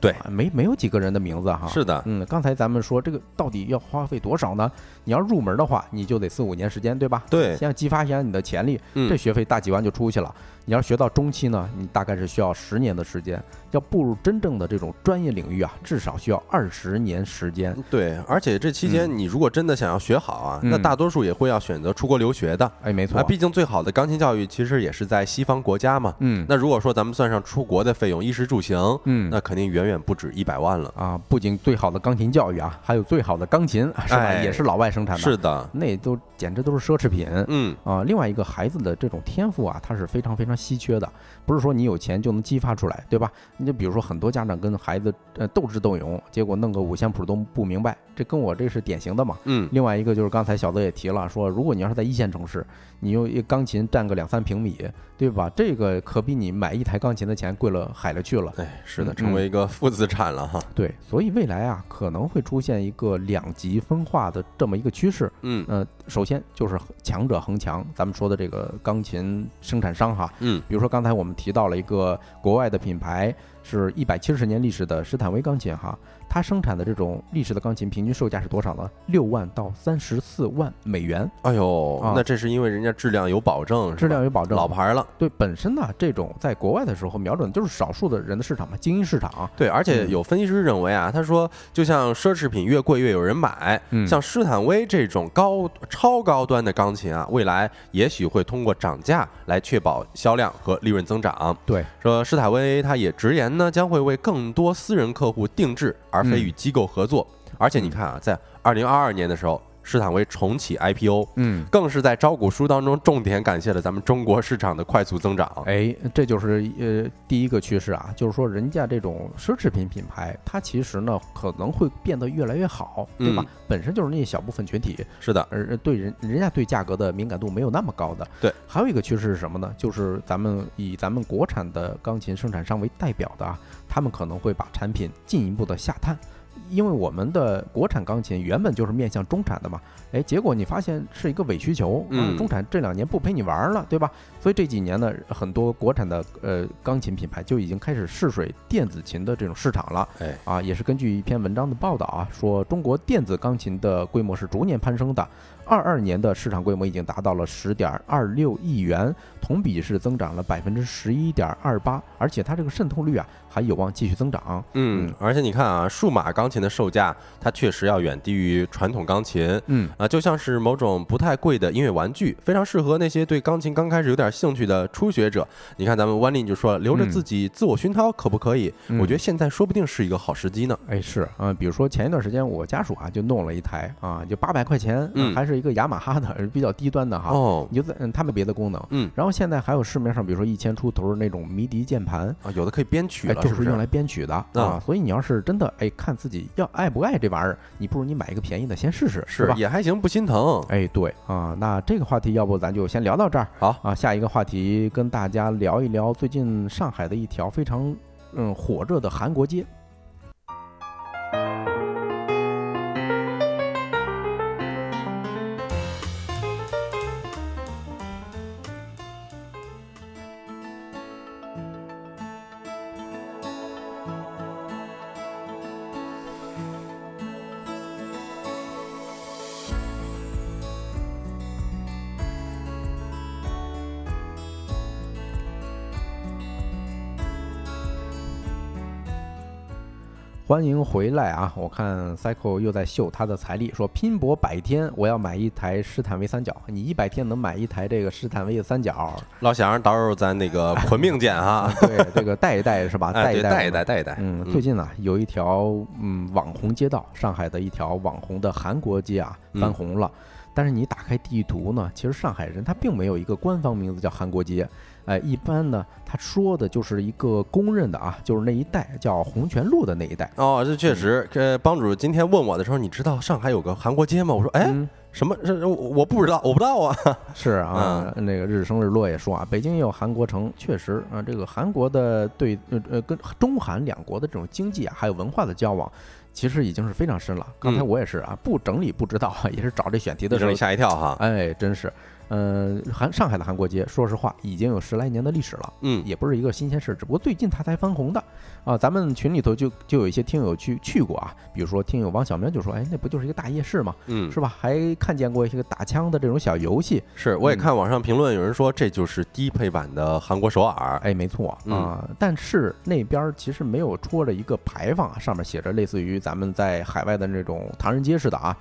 对啊没没有几个人的名字哈。是的，嗯，刚才咱们说这个到底要花费多少呢？你要入门的话，你就得四五年时间，对吧？对，先要激发一下你的潜力，嗯这学费大几万就出去了。你要学到中期呢，你大概是需要十年的时间；要步入真正的这种专业领域啊，至少需要二十年时间。对，而且这期间你如果真的想要学好啊，那嗯大多数也会要选择出国留学的。哎，没错啊，，毕竟最好的钢琴教育其实也是在西方国家嘛。嗯，那如果说咱们算上出国的费用，衣食住行，嗯那肯定远远不止一百万了。啊，不仅最好的钢琴教育啊，还有最好的钢琴，是吧？哎也是老外生产的，是的，那都简直都是奢侈品。嗯，啊，另外一个孩子的这种天赋啊，他是非常非常稀缺的，不是说你有钱就能激发出来，对吧？你就比如说很多家长跟孩子呃斗智斗勇，结果弄个五线谱都不明白，这跟我这是典型的嘛。嗯，另外一个就是刚才小泽也提了，说如果你要是在一线城市，你用一钢琴占个两三平米，对吧？这个可比你买一台钢琴的钱贵了海了去了。哎，是的，嗯成为一个负资产了哈。对，所以未来啊可能会出现一个两极分化的这么一个趋势。嗯呃，首先就是强者恒强，咱们说的这个钢琴生产商哈，嗯，比如说刚才我们提到了一个国外的品牌，是一百七十年历史的施坦威钢琴哈，它生产的这种历史的钢琴平均售价是多少呢？六万到三十四万美元，哎呦啊，那这是因为人家质量有保证，质量有保证。老牌了。对，本身呢，这种在国外的时候瞄准的就是少数的人的市场嘛，精英市场。对，而且嗯有分析师认为啊，他说，就像奢侈品越贵越有人买，嗯像施坦威这种高超高端的钢琴啊，未来也许会通过涨价来确保销量和利润增长。对，说施坦威他也直言呢，将会为更多私人客户定制，而非嗯与机构合作。而且你看啊，在二零二二年的时候，施坦威重启 IPO，嗯，更是在招股书当中重点感谢了咱们中国市场的快速增长。哎，这就是呃第一个趋势啊，就是说人家这种奢侈品品牌，它其实呢可能会变得越来越好，对吧？嗯本身就是那一小部分群体，是的，而对人人家对价格的敏感度没有那么高的。对，还有一个趋势是什么呢？就是咱们以咱们国产的钢琴生产商为代表的啊，他们可能会把产品进一步的下探。因为我们的国产钢琴原本就是面向中产的嘛，哎，结果你发现是一个伪需求，中产这两年不陪你玩儿了，对吧？所以这几年呢，很多国产的呃钢琴品牌就已经开始试水电子琴的这种市场了。哎，啊，也是根据一篇文章的报道啊，说中国电子钢琴的规模是逐年攀升的，二二年的市场规模已经达到了十点二六亿元，同比是增长了百分之十一点二八，而且它这个渗透率啊还有望继续增长。嗯，而且你看啊，数码钢琴的售价它确实要远低于传统钢琴。嗯啊，就像是某种不太贵的音乐玩具，非常适合那些对钢琴刚开始有点兴趣的初学者。你看咱们弯令就说了，留着自己自我熏陶可不可以？嗯我觉得现在说不定是一个好时机呢。哎，是啊、比如说前一段时间我家属啊就弄了一台啊，就八百块钱，还是一个雅马哈的，比较低端的哈。哦，你就在嗯，它没别的功能。嗯然后现在还有市面上，比如说一千出头的那种迷笛键盘，啊，有的可以编曲哎，了，不就是用来编曲的啊啊。所以你要是真的哎看自己要爱不爱这玩意儿，你不如你买一个便宜的先试试，是吧？也还行，不心疼。哎，对啊，那这个话题要不咱就先聊到这儿。好啊，下一个话题跟大家聊一聊最近上海的一条非常嗯火热的韩国街。欢迎回来啊！我看 Cycle 又在秀他的财力，说拼搏百天，我要买一台施坦威三角。你一百天能买一台这个施坦威的三角？老祥，到时候咱那个 捆命见啊。对，这个带一带是吧？带一带，带一带，。带一带。嗯，最近呢，有一条嗯网红街道，上海的一条网红的韩国街啊嗯翻红了。但是你打开地图呢，其实上海人他并没有一个官方名字叫韩国街，哎，一般呢他说的就是一个公认的啊，就是那一带叫红泉路的那一带。哦，这确实。这帮主今天问我的时候，你知道上海有个韩国街吗？我说，哎，嗯什么？这我我不知道，我不知道啊。是啊，嗯那个日升日落也说啊，北京也有韩国城，确实啊，这个韩国的对呃呃跟中韩两国的这种经济啊，还有文化的交往，其实已经是非常深了。刚才嗯我也是啊，不整理不知道，也是找这选题的时候吓一跳哈。哎，真是，嗯、韩上海的韩国街，说实话已经有十来年的历史了。嗯，也不是一个新鲜事，只不过最近它才翻红的啊。咱们群里头就就有一些听友去去过啊，比如说听友王小明就说，哎，那不就是一个大夜市嘛？嗯，是吧？还看见过一些个打枪的这种小游戏，是，我也嗯看网上评论，有人说这就是低配版的韩国首尔。哎，没错嗯啊，但是那边儿其实没有戳着一个牌坊啊，上面写着类似于咱们在海外的那种唐人街似的啊。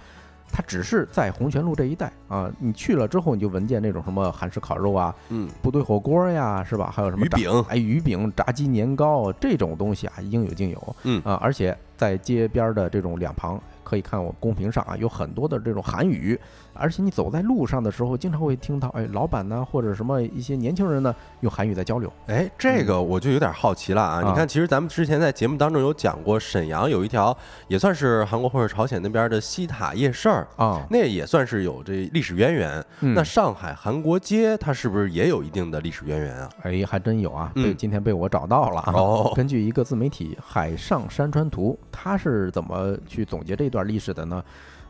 它只是在红泉路这一带啊，你去了之后，你就闻见那种什么韩式烤肉啊、嗯，部队火锅呀，是吧？还有什么炸鱼饼哎，鱼饼、炸鸡年糕这种东西啊，应有尽有。嗯啊，而且在街边的这种两旁，可以看我公屏上啊，有很多的这种韩语，而且你走在路上的时候，经常会听到，哎，老板呢或者什么一些年轻人呢用韩语在交流。哎，这个我就有点好奇了啊！啊你看，其实咱们之前在节目当中有讲过，沈阳有一条也算是韩国或者朝鲜那边的西塔夜市儿，啊，那也算是有这历史渊源。嗯那上海韩国街它是不是也有一定的历史渊源啊？哎，还真有啊，嗯被今天被我找到了啊。哦根据一个自媒体《海上山川图》，它是怎么去总结这段历史的呢？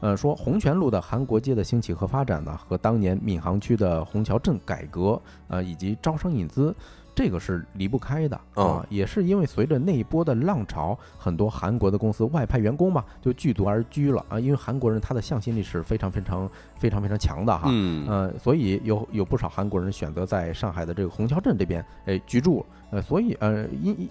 呃，说红泉路的韩国街的兴起和发展呢，和当年闵行区的虹桥镇改革，呃，以及招商引资。这个是离不开的啊哦，也是因为随着那一波的浪潮，很多韩国的公司外派员工嘛，就聚族而居了啊。因为韩国人他的向心力是非常非常非常非常强的哈，嗯，呃，所以有有不少韩国人选择在上海的这个虹桥镇这边哎居住，呃，所以呃因因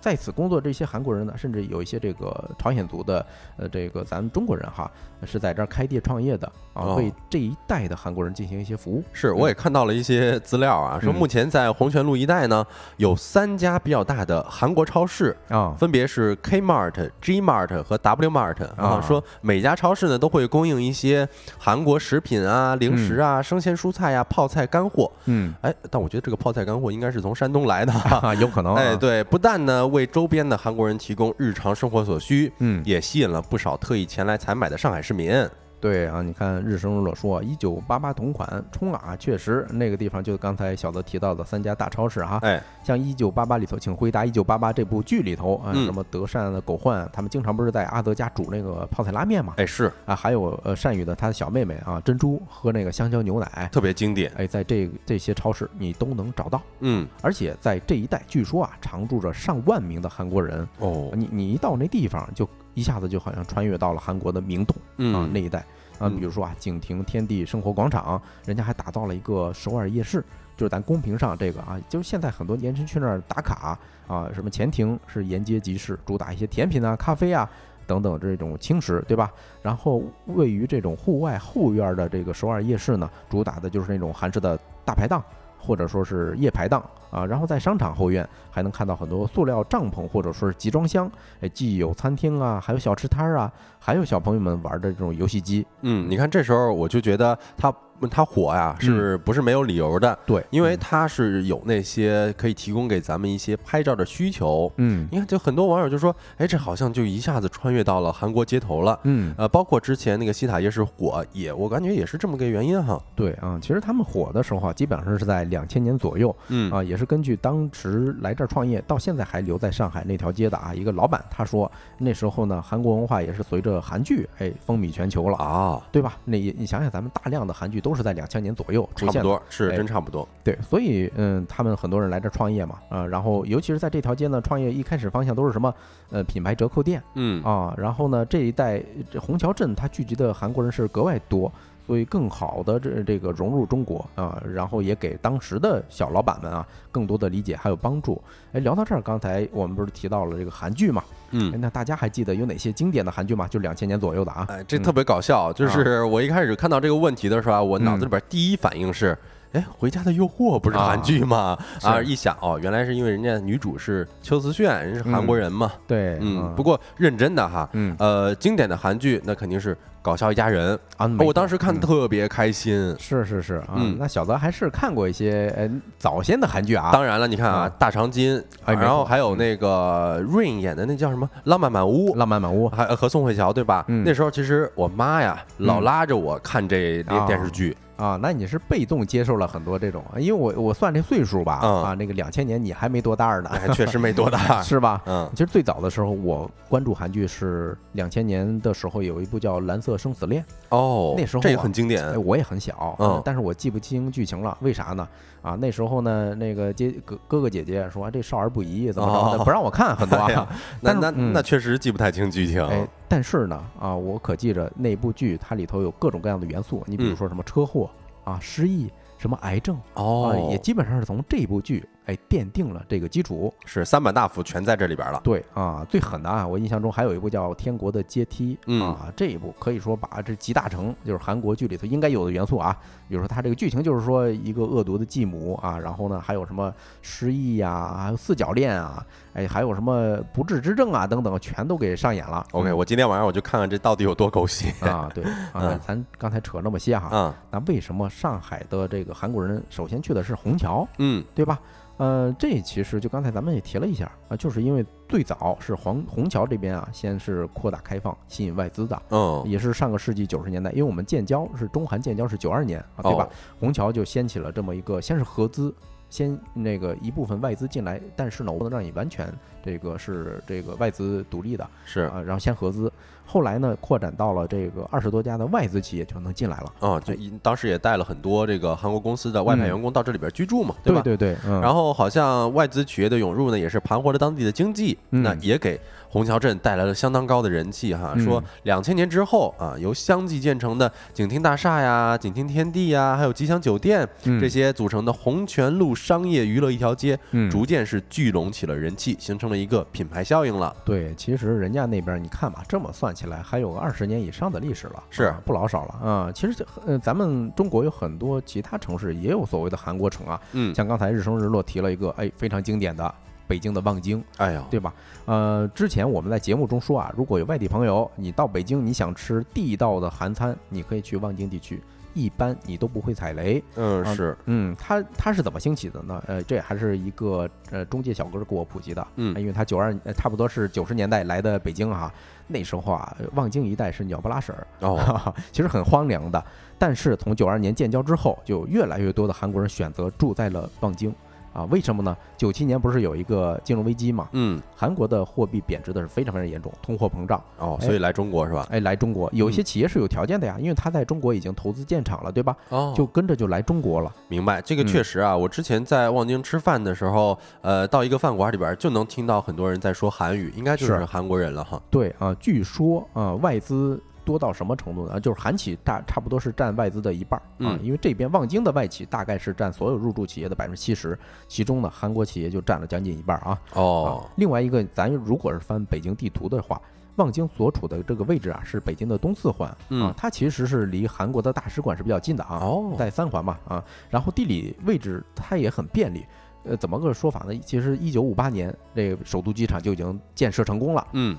在此工作这些韩国人呢，甚至有一些这个朝鲜族的呃这个咱们中国人哈，是在这儿开店创业的啊，哦为这一代的韩国人进行一些服务。是，我也看到了一些资料啊，说嗯目前在红泉路一带呢，有三家比较大的韩国超市，啊，分别是 Kmart、Gmart 和 W Mart 啊。啊说每家超市呢都会供应一些韩国食品啊、零食啊、生鲜蔬菜呀、泡菜干货。嗯哎，但我觉得这个泡菜干货应该是从山东来的哈。啊，有可能啊，哎，对，不但呢为周边的韩国人提供日常生活所需，嗯，也吸引了不少特意前来采买的上海市民。对啊，你看日升日落说一九八八同款冲啊，确实那个地方就是刚才小泽提到的三家大超市哈，哎，像一九八八里头，请回答一九八八这部剧里头啊，嗯什么德善的狗焕，他们经常不是在阿德家煮那个泡菜拉面嘛？哎，是啊，还有呃善宇的他的小妹妹啊珍珠喝那个香蕉牛奶，特别经典。哎，在这这些超市你都能找到，嗯，而且在这一带据说啊常住着上万名的韩国人，哦，你你一到那地方就一下子就好像穿越到了韩国的明洞啊嗯，那一带。啊，嗯比如说啊，景亭天地生活广场，人家还打造了一个首尔夜市。就是咱公屏上这个啊，就是现在很多年轻人去那儿打卡啊，什么前庭是沿街集市，主打一些甜品啊、咖啡啊等等这种轻食，对吧？然后位于这种户外后院的这个首尔夜市呢，主打的就是那种韩式的大排档，或者说是夜排档啊。然后在商场后院还能看到很多塑料帐篷或者说是集装箱，哎，既有餐厅啊，还有小吃摊儿啊，还有小朋友们玩的这种游戏机。嗯，你看这时候我就觉得它它火呀，是不是没有理由的？对，因为它是有那些可以提供给咱们一些拍照的需求。嗯你看，就很多网友就说，哎，这好像就一下子穿越到了韩国街头了。嗯，呃，包括之前那个西塔夜市火，也我感觉也是这么个原因哈。对啊，其实他们火的时候啊，基本上是在两千年左右嗯啊，也是根据当时来这儿创业，到现在还留在上海那条街的啊一个老板，他说那时候呢，韩国文化也是随着韩剧哎风靡全球了。啊，对吧？那也你想想，咱们大量的韩剧都是在两千年左右出现的，差不多是哎真差不多。对，所以嗯，他们很多人来这儿创业嘛，啊、然后尤其是在这条街呢，创业一开始方向都是什么？呃，品牌折扣店嗯啊，然后呢，这一带这虹桥镇它聚集的韩国人是格外多，所以更好的这这个融入中国啊，然后也给当时的小老板们啊更多的理解还有帮助。哎，聊到这儿，刚才我们不是提到了这个韩剧嘛？哎，嗯。那大家还记得有哪些经典的韩剧吗？就两千年左右的啊。哎，这特别搞笑，就是我一开始看到这个问题的时候啊，我脑子里边第一反应是，哎，《回家的诱惑》不是韩剧吗？是。啊，一想哦，原来是因为人家女主是秋瓷炫，人是韩国人嘛。对，嗯，不过认真的哈，嗯。呃，经典的韩剧那肯定是《搞笑一家人》，啊，我当时看嗯。特别开心。是是是啊，嗯。那小泽还是看过一些呃早先的韩剧啊，当然了，你看啊，嗯大长今，哎然后还有那个 Rain 演的那叫什么《浪漫满屋》，浪漫满屋。还和宋慧乔对吧？嗯。那时候其实我妈呀老嗯。拉着我看这啊。电视剧，啊，那你是被动接受了很多这种，因为我我算这岁数吧，嗯啊，那个两千年你还没多大呢，哎，确实没多大。是吧？嗯其实最早的时候，我关注韩剧是两千年的时候，有一部叫《蓝色生死恋》，哦，那时候啊这也很经典哎，。我也很小，嗯呃但是我记不清剧情了，为啥呢？啊，那时候呢，那个姐哥哥哥姐姐说这少儿不宜，怎么着的，哦不让我看很多哎呀啊。那那嗯那确实记不太清剧情。哎，但是呢，啊，我可记着那部剧它里头有各种各样的元素，你比如嗯说什么车祸啊、失忆、什么癌症啊，哦也，基本上是从这部剧哎奠定了这个基础。是三板大斧全在这里边了。对啊，最狠的啊，我印象中还有一部叫《天国的阶梯》嗯啊，这一部可以说把这集大成，就是韩国剧里头应该有的元素啊。比如说它这个剧情就是说一个恶毒的继母啊，然后呢还有什么失忆呀、还有四角恋啊，哎，还有什么不治之症啊等等，全都给上演了。OK，我今天晚上我就看看这到底有多狗血。啊，对 啊嗯，咱刚才扯那么些哈，嗯那为什么上海的这个韩国人首先去的是虹桥，嗯对吧？呃，这其实就刚才咱们也提了一下啊，就是因为最早是黄虹桥这边啊，先是扩大开放，吸引外资的，嗯，也是上个世纪九十年代，因为我们建交是中韩建交是九二年啊，对吧哦？虹桥就掀起了这么一个，先是合资，先那个一部分外资进来，但是呢，我不能让你完全这个是这个外资独立的，是啊，然后先合资，后来呢扩展到了这个二十多家的外资企业就能进来了。啊，就一当时也带了很多这个韩国公司的外派嗯员工到这里边居住嘛，对吧？对对对，嗯，然后好像外资企业的涌入呢，也是盘活了当地的经济，嗯那也给虹桥镇带来了相当高的人气哈。嗯说两千年之后啊，由相继建成的景厅大厦呀、景厅天地呀，还有吉祥酒店嗯这些组成的红泉路商业娱乐一条街，嗯逐渐是聚拢起了人气，形成了一个品牌效应了。对，其实人家那边你看吧，这么算起来还有个二十年以上的历史了，是啊不老少了啊。其实这呃，咱们中国有很多其他城市也有所谓的韩国城啊，嗯，像刚才日升日落提了一个哎非常经典的北京的望京，哎呀，对吧？呃，之前我们在节目中说啊，如果有外地朋友你到北京，你想吃地道的韩餐，你可以去望京地区，一般你都不会踩雷。啊嗯是，嗯，它它是怎么兴起的呢？呃，这还是一个呃中介小哥给我普及的。嗯因为他九二呃差不多是九十年代来的北京啊，那时候啊，望京一带是鸟不拉屎儿，哦，其实很荒凉的。但是从九二年建交之后，就越来越多的韩国人选择住在了望京啊。为什么呢？九七年不是有一个金融危机嘛？嗯韩国的货币贬值的是非常非常严重，通货膨胀。哦，哎所以来中国是吧？哎，来中国有一些嗯企业是有条件的呀，因为他在中国已经投资建厂了，对吧？哦，就跟着就来中国了。明白，这个嗯确实啊，我之前在望京吃饭的时候，呃，到一个饭馆里边就能听到很多人在说韩语，应该就是是韩国人了哈。对啊，据说啊，外资多到什么程度呢？就是韩企大差不多是占外资的一半儿啊嗯，因为这边望京的外企大概是占所有入驻企业的百分之七十，其中呢韩国企业就占了将近一半儿啊。哦啊，另外一个，咱如果是翻北京地图的话，望京所处的这个位置啊，是北京的东四环嗯啊，它其实是离韩国的大使馆是比较近的啊，哦在三环嘛啊，然后地理位置它也很便利。呃，怎么个说法呢？其实一九五八年这个首都机场就已经建设成功了，嗯，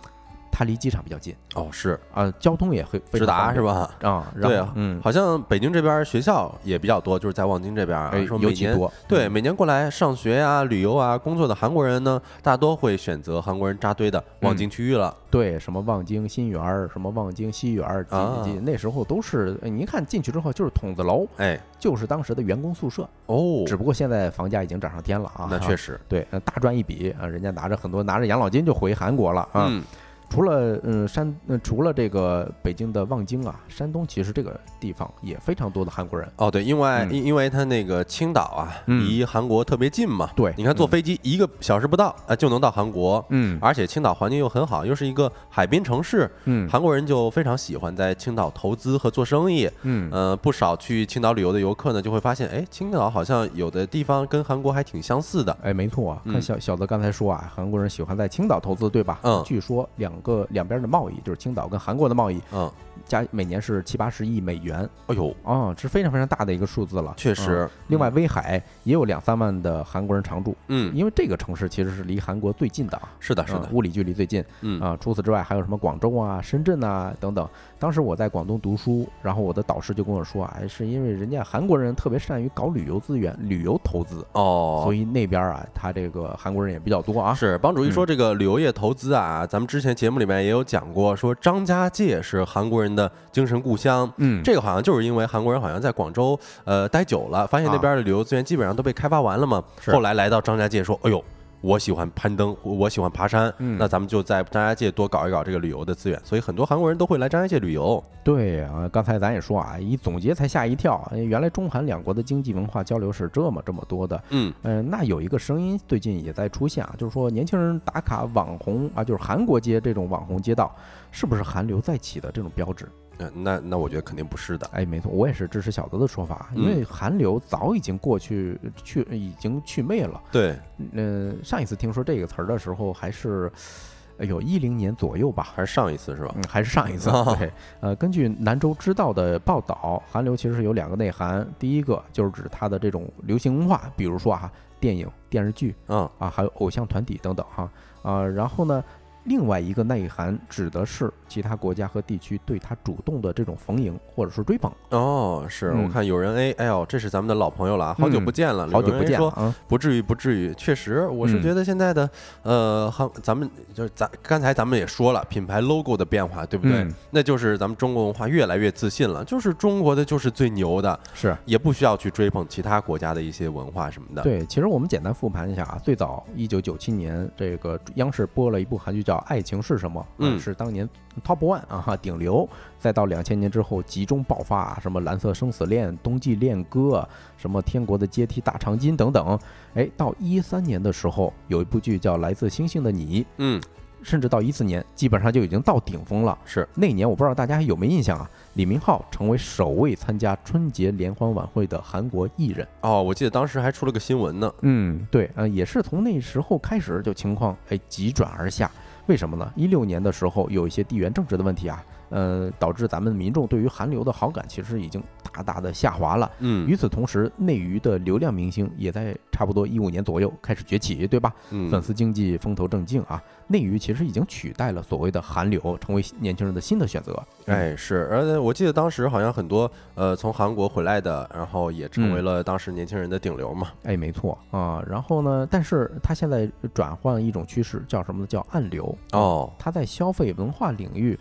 它离机场比较近哦是啊，交通也会直达是吧？啊，然对啊，后嗯，好像北京这边学校也比较多，就是在望京这边说每年尤其多，对，嗯每年过来上学啊、旅游啊、工作的韩国人呢，大多会选择韩国人扎堆的望嗯京区域了。对，什么望京新园儿，什么望京西园儿，那时候都是，哎您看进去之后就是筒子楼，哎，就是当时的员工宿舍，哦，只不过现在房价已经涨上天了啊，那确实，对，呃大赚一笔啊，人家拿着很多拿着养老金就回韩国了啊。嗯，除了嗯山，呃除了这个北京的望京啊，山东其实这个地方也非常多的韩国人。哦，对，因为嗯因因为它那个青岛啊，嗯离韩国特别近嘛。对你看坐嗯飞机一个小时不到啊，就能到韩国。嗯而且青岛环境又很好，又是一个海滨城市，嗯韩国人就非常喜欢在青岛投资和做生意。嗯呃，不少去青岛旅游的游客呢，就会发现，哎，青岛好像有的地方跟韩国还挺相似的。哎，没错啊，看嗯小小子刚才说啊，韩国人喜欢在青岛投资，对吧？嗯据说两个两边的贸易，就是青岛跟韩国的贸易，嗯，加每年是七八十亿美元哎呦，啊，是非常非常大的一个数字了。嗯确实。另外，威海也有两三万的韩国人常住，嗯，因为这个城市其实是离韩国最近的啊。是的，是的嗯，物理距离最近嗯啊。除此之外，还有什么广州啊、深圳啊等等。当时我在广东读书，然后我的导师就跟我说啊，哎是因为人家韩国人特别善于搞旅游资源、旅游投资，哦，所以那边啊，他这个韩国人也比较多啊。是帮主一说这个旅游业投资啊，咱们之前节目里面也有讲过，说张家界是韩国人的精神故乡。嗯，这个好像就是因为韩国人好像在广州呃待久了，发现那边的旅游资源基本上都被开发完了嘛，是后来来到张家界说，哎呦。我喜欢攀登，我喜欢爬山，嗯那咱们就在张家界多搞一搞这个旅游的资源，所以很多韩国人都会来张家界旅游。对啊，刚才咱也说啊，一总结才吓一跳，哎原来中韩两国的经济文化交流是这么这么多的。嗯，嗯、那有一个声音最近也在出现啊，就是说年轻人打卡网红啊，就是韩国街这种网红街道，是不是韩流再起的这种标志？呃那那我觉得肯定不是的。哎，没错，我也是支持小泽的说法，因为韩流早已经过去，去已经去魅了。对，嗯、上一次听说这个词儿的时候还是，哎呦，一零年左右吧。还是上一次是吧？嗯，还是上一次。哦对，呃，根据南州知道的报道，韩流其实是有两个内涵，第一个就是指它的这种流行文化，比如说啊，电影、电视剧嗯，啊，还有偶像团体等等哈啊。然后呢，另外一个内涵指的是其他国家和地区对他主动的这种逢迎或者是追捧。哦，是我嗯看有人哎，哎呦，这是咱们的老朋友了啊，好久嗯不见了，好久不见了啊！不至于，不至于。确实，我是嗯觉得现在的，呃，韩咱们就是咱刚才咱们也说了，品牌 logo 的变化，对不对？嗯那就是咱们中国文化越来越自信了，就是中国的就是最牛的，是也不需要去追捧其他国家的一些文化什么的。，对，其实我们简单复盘一下啊，最早一九九七年，这个央视播了一部韩剧叫《爱情是什么》，嗯呃是当年 top one 啊哈顶流。再到两千年之后集中爆发啊，什么《蓝色生死恋》《冬季恋歌》什么《天国的阶梯》《大长今》等等。哎，到一三年的时候，有一部剧叫《来自星星的你》，嗯，甚至到一四年，基本上就已经到顶峰了。是，那年我不知道大家还有没有印象啊，李明浩成为首位参加春节联欢晚会的韩国艺人。哦，我记得当时还出了个新闻呢。嗯，对，呃，也是从那时候开始就情况哎急转而下，为什么呢？一六年的时候有一些地缘政治的问题啊，呃，导致咱们民众对于韩流的好感其实已经大大的下滑了。嗯与此同时，内娱的流量明星也在差不多一五年左右开始崛起，对吧？粉嗯，丝经济风头正劲啊，内娱其实已经取代了所谓的韩流，成为年轻人的新的选择。哎是，而且我记得当时好像很多呃从韩国回来的，然后也成嗯为了当时年轻人的顶流嘛。哎，没错啊。然后呢，但是它现在转换一种趋势，叫什么呢？叫暗流。哦它在消费文化领域，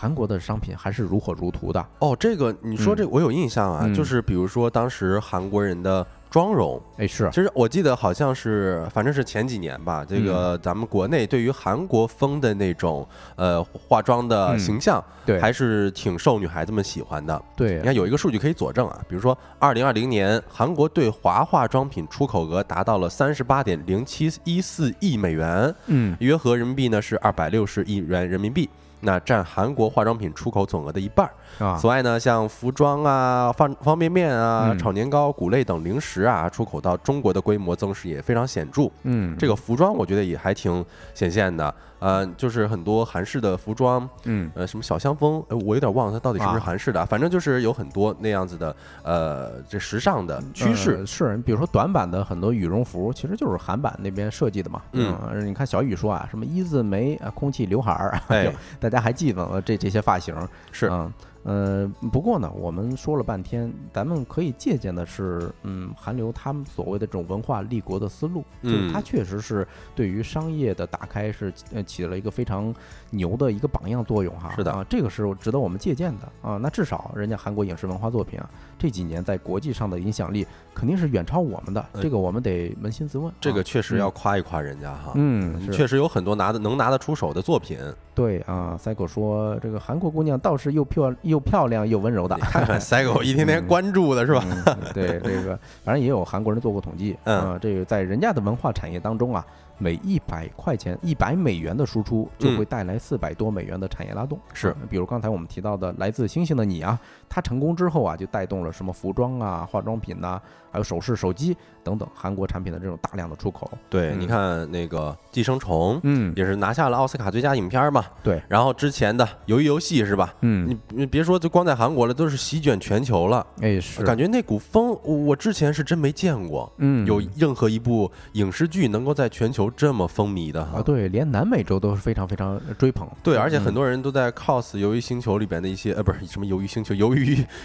韩国的商品还是如火如荼的。哦，这个你说这我有印象啊，嗯就是比如说当时韩国人的妆容。哎，是其实我记得好像是，反正是前几年吧，这个嗯咱们国内对于韩国风的那种呃化妆的嗯形象，对，还是挺受女孩子们喜欢的。对你看有一个数据可以佐证啊，比如说二零二零年韩国对华化妆品出口额达到了三十八点零七一四亿美元，嗯约合人民币呢是二百六十亿元人民币。那占韩国化妆品出口总额的一半儿。啊此，外呢，像服装啊、方方便面啊、嗯炒年糕、谷类等零食啊，出口到中国的规模增势也非常显著。嗯，这个服装我觉得也还挺显现的，呃，就是很多韩式的服装，嗯呃，什么小香风，呃，我有点忘了它到底是不是啊韩式的啊，反正就是有很多那样子的，呃，这时尚的趋势呃。是，比如说短版的很多羽绒服，其实就是韩版那边设计的嘛。嗯呃你看小雨说啊，什么一字眉啊，空气刘海儿，哎，大家还记得吗？这这些发型是，嗯。呃，不过呢，我们说了半天，咱们可以借鉴的是，嗯，韩流他们所谓的这种文化立国的思路，就是它嗯确实是对于商业的打开是呃起了一个非常牛的一个榜样作用哈。是的啊，这个是值得我们借鉴的啊。那至少人家韩国影视文化作品啊，这几年在国际上的影响力肯定是远超我们的，呃这个我们得扪心自问啊。这个确实嗯要夸一夸人家哈。嗯，确实有很多拿的能拿得出手的作品，对啊。赛狗说这个韩国姑娘倒是又漂又漂亮又温柔的你，看看 赛狗一天天关注的是吧？嗯，对这个，反正也有韩国人做过统计，嗯啊这个在人家的文化产业当中啊，每一百块钱、一百美元的输出，就会带来四百多美元的产业拉动。嗯是啊比如刚才我们提到的《来自星星的你》啊，它成功之后啊，就带动了什么服装啊、化妆品呐、还有首饰、手机等等韩国产品的这种大量的出口。对，嗯你看那个《寄生虫》嗯，也是拿下了奥斯卡最佳影片嘛。对，然后之前的《鱿鱼游戏》是吧？嗯，你你别说，就光在韩国了，都是席卷全球了。哎是，感觉那股风，我我之前是真没见过，嗯有任何一部影视剧能够在全球这么风靡的哈。啊，对，连南美洲都是非常非常追捧。对，而且很嗯多人都在 cos《鱿鱼星球》里边的一些，呃，不是什么《鱿鱼星球》，鱿鱼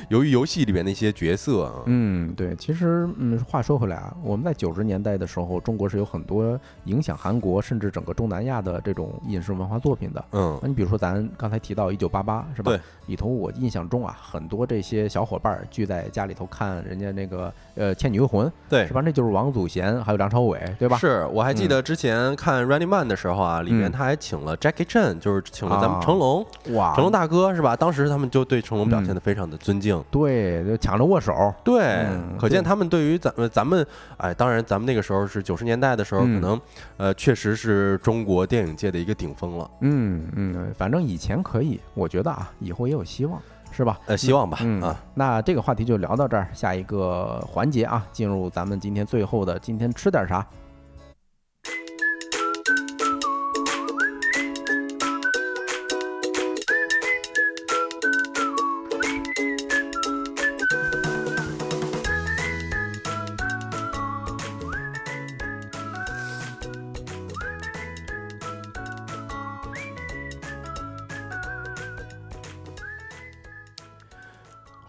鱿鱼 游戏里面的一些角色啊。嗯，对，其实嗯，话说回来啊，我们在九十年代的时候，中国是有很多影响韩国甚至整个东南亚的这种影视文化作品的。嗯那你比如说咱刚才提到《一九八八》是吧？对，里头我印象中啊，很多这些小伙伴儿聚在家里头看人家那个呃《倩女幽魂》对是，吧？那就是王祖贤还有梁朝伟，对吧？是，我还记得之前看《Running Man》的时候啊，里面嗯他还请了 Jackie Chan，就是请了咱们啊成龙，哇，成龙大哥是吧？当时他们就对成龙表嗯现的非常的尊敬。对，就抢着握手。对，嗯可见他们对于咱们咱们，哎，当然咱们那个时候是九十年代的时候，可嗯能呃确实是中国电影界的一个顶峰了。嗯嗯，反正以前可以，我觉得啊，以后也有希望，是吧？呃，希望吧，嗯啊，那这个话题就聊到这儿，下一个环节啊，进入咱们今天最后的今天吃点啥？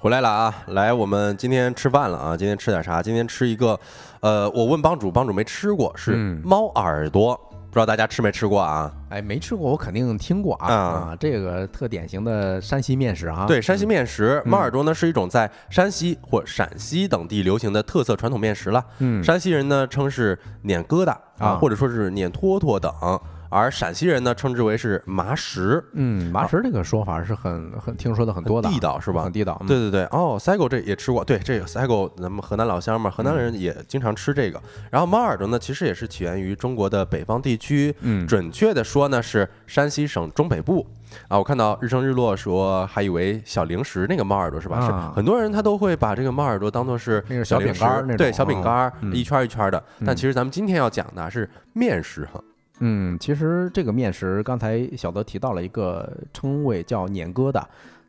回来了啊！来，我们今天吃饭了啊！今天吃点啥？今天吃一个，呃，我问帮主，帮主没吃过，是嗯猫耳朵，不知道大家吃没吃过啊？哎，没吃过，我肯定听过啊啊啊，这个特典型的山西面食啊。对，山西面食，嗯猫耳朵呢是一种在山西或陕西等地流行的特色传统面食了。嗯，山西人呢称是碾疙瘩啊，啊或者说是碾坨坨等，而陕西人呢称之为是麻食。嗯，麻食这个说法是很很听说的很多的啊，地道是吧很地道。嗯对，对对，哦，Saigo 这也吃过，对，这个 Saigo 咱们河南老乡嘛，河南人也经常吃这个。然后猫耳朵呢，其实也是起源于中国的北方地区，嗯，准确的说呢是山西省中北部。啊，我看到日升日落说还以为小零食那个猫耳朵是吧？啊是很多人他都会把这个猫耳朵当做是小饼干儿对，小饼干儿一圈儿一圈儿的。但嗯其实咱们今天要讲的是面食哈。嗯，其实这个面食，刚才小德提到了一个称谓叫碾疙瘩，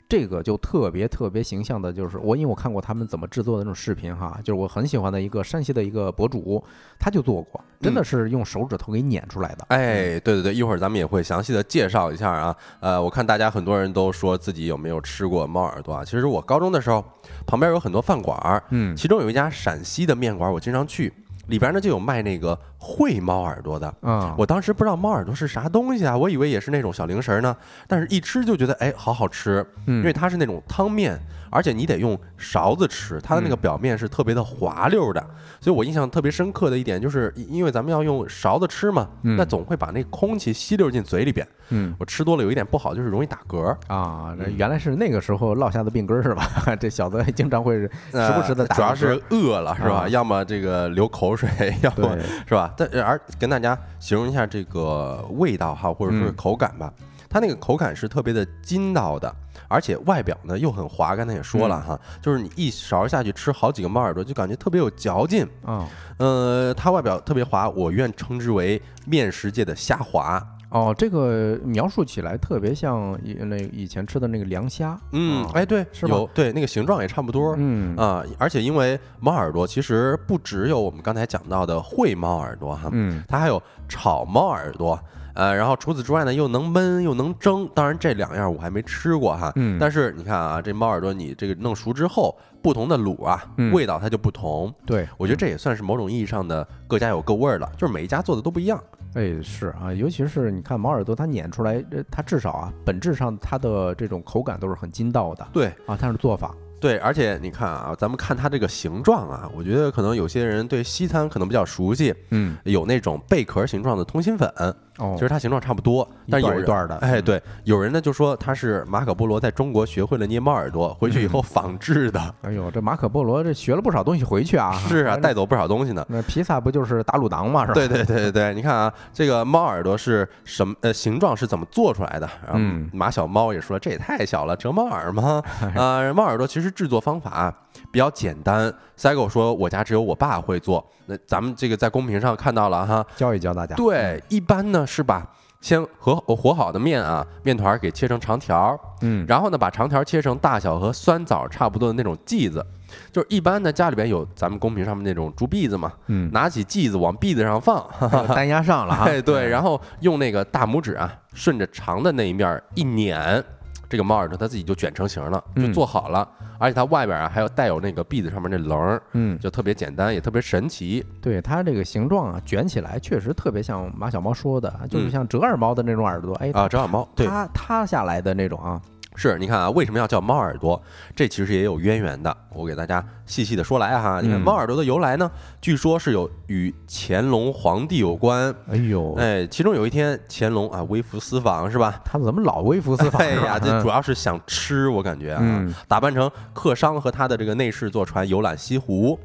这个就特别特别形象的，就是我因为我看过他们怎么制作的那种视频哈，就是我很喜欢的一个山西的一个博主，他就做过，真的嗯是用手指头给碾出来的。哎，对对对，一会儿咱们也会详细的介绍一下啊。呃，我看大家很多人都说自己有没有吃过猫耳朵啊。其实我高中的时候，旁边有很多饭馆儿，嗯其中有一家陕西的面馆，我经常去，里边呢就有卖那个烩猫耳朵的。嗯，我当时不知道猫耳朵是啥东西啊，我以为也是那种小零食呢，但是一吃就觉得哎，好好吃，因因为它是那种汤面，而且你得用勺子吃，它的那个嗯表面是特别的滑溜的，所以我印象特别深刻的一点就是，因为咱们要用勺子吃嘛，嗯那总会把那空气吸溜进嘴里边。嗯我吃多了有一点不好，就是容易打嗝，啊，原来是那个时候落下的病根儿是吧？这小子经常会时不时的呃主要是饿了是吧？啊要么这个流口水，要么，是吧？但而跟大家形容一下这个味道哈，或者说口感吧。它那个口感是特别的筋道的，而且外表呢又很滑。刚才也说了哈，就是你一勺下去吃好几个猫耳朵，就感觉特别有嚼劲。啊，呃，它外表特别滑，我愿称之为面食界的虾滑。哦，这个描述起来特别像以那以前吃的那个凉虾。嗯，哎，对，是有对那个形状也差不多。嗯啊，而且因为猫耳朵其实不只有我们刚才讲到的烩猫耳朵哈，嗯它还有炒猫耳朵，呃，然后除此之外呢，又能焖又能蒸。当然这两样我还没吃过哈，嗯但是你看啊，这猫耳朵你这个弄熟之后，不同的卤啊，嗯味道它就不同。对，我觉得这也算是某种意义上的各家有各味儿了，就是每一家做的都不一样。哎是啊，尤其是你看猫耳朵，它碾出来，呃它至少啊本质上它的这种口感都是很筋道的对啊，它是做法。对，而且你看啊，咱们看它这个形状啊，我觉得可能有些人对西餐可能比较熟悉，嗯有那种贝壳形状的通心粉，哦其实它形状差不多，一但有人段一段的哎，嗯对，有人呢就说它是马可波罗在中国学会了捏猫耳朵，回去以后仿制的，哎呦，这马可波罗这学了不少东西回去啊。是啊，带走不少东西呢。那披萨不就是打卤囊嘛，是吧？对对对对对，你看啊，这个猫耳朵是什么？呃，形状是怎么做出来的？然后嗯马小猫也说这也太小了，折猫耳吗？啊、猫耳朵其实制作方法比较简单。塞狗说我家只有我爸会做，那咱们这个在公屏上看到了哈。教一教大家。对，一般呢是把先和和好的面啊面团儿给切成长条儿，嗯，然后呢把长条切成大小和酸枣差不多的那种剂子。就是一般的家里边有咱们公屏上面那种竹篦子嘛，嗯，拿起剂子往篦子上放，单压上了哈。哎，对，然后用那个大拇指啊，顺着长的那一面儿一捻，这个猫耳朵它自己就卷成型了，就嗯做好了。而且它外边啊还有带有那个篦子上面那棱儿，嗯，就特别简单，也特别神奇。对它这个形状啊，卷起来确实特别像马小猫说的，就是嗯像折耳猫的那种耳朵。哎，啊，折耳猫，对，塌塌下来的那种啊。是你看啊，为什么要叫猫耳朵？这其实也有渊源的，我给大家细细的说来哈。你看嗯猫耳朵的由来呢，据说是有与乾隆皇帝有关。哎呦，哎，其中有一天乾隆啊微服私访是吧？他怎么老微服私访？哎呀，这主要是想吃，我感觉啊，嗯打扮成客商和他的这个内侍坐船游览西湖，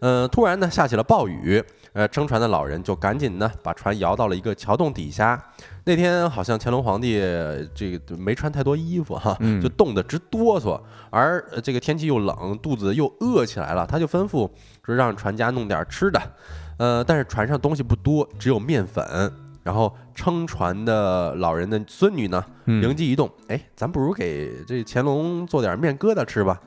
呃，突然呢下起了暴雨，呃，撑船的老人就赶紧呢把船摇到了一个桥洞底下。那天好像乾隆皇帝呃这个没穿太多衣服哈，嗯就冻得直哆嗦，而呃这个天气又冷，肚子又饿起来了，他就吩咐说让船家弄点吃的，呃，但是船上东西不多，只有面粉。然后撑船的老人的孙女呢，嗯灵机一动，哎，咱不如给这乾隆做点面疙瘩吃吧？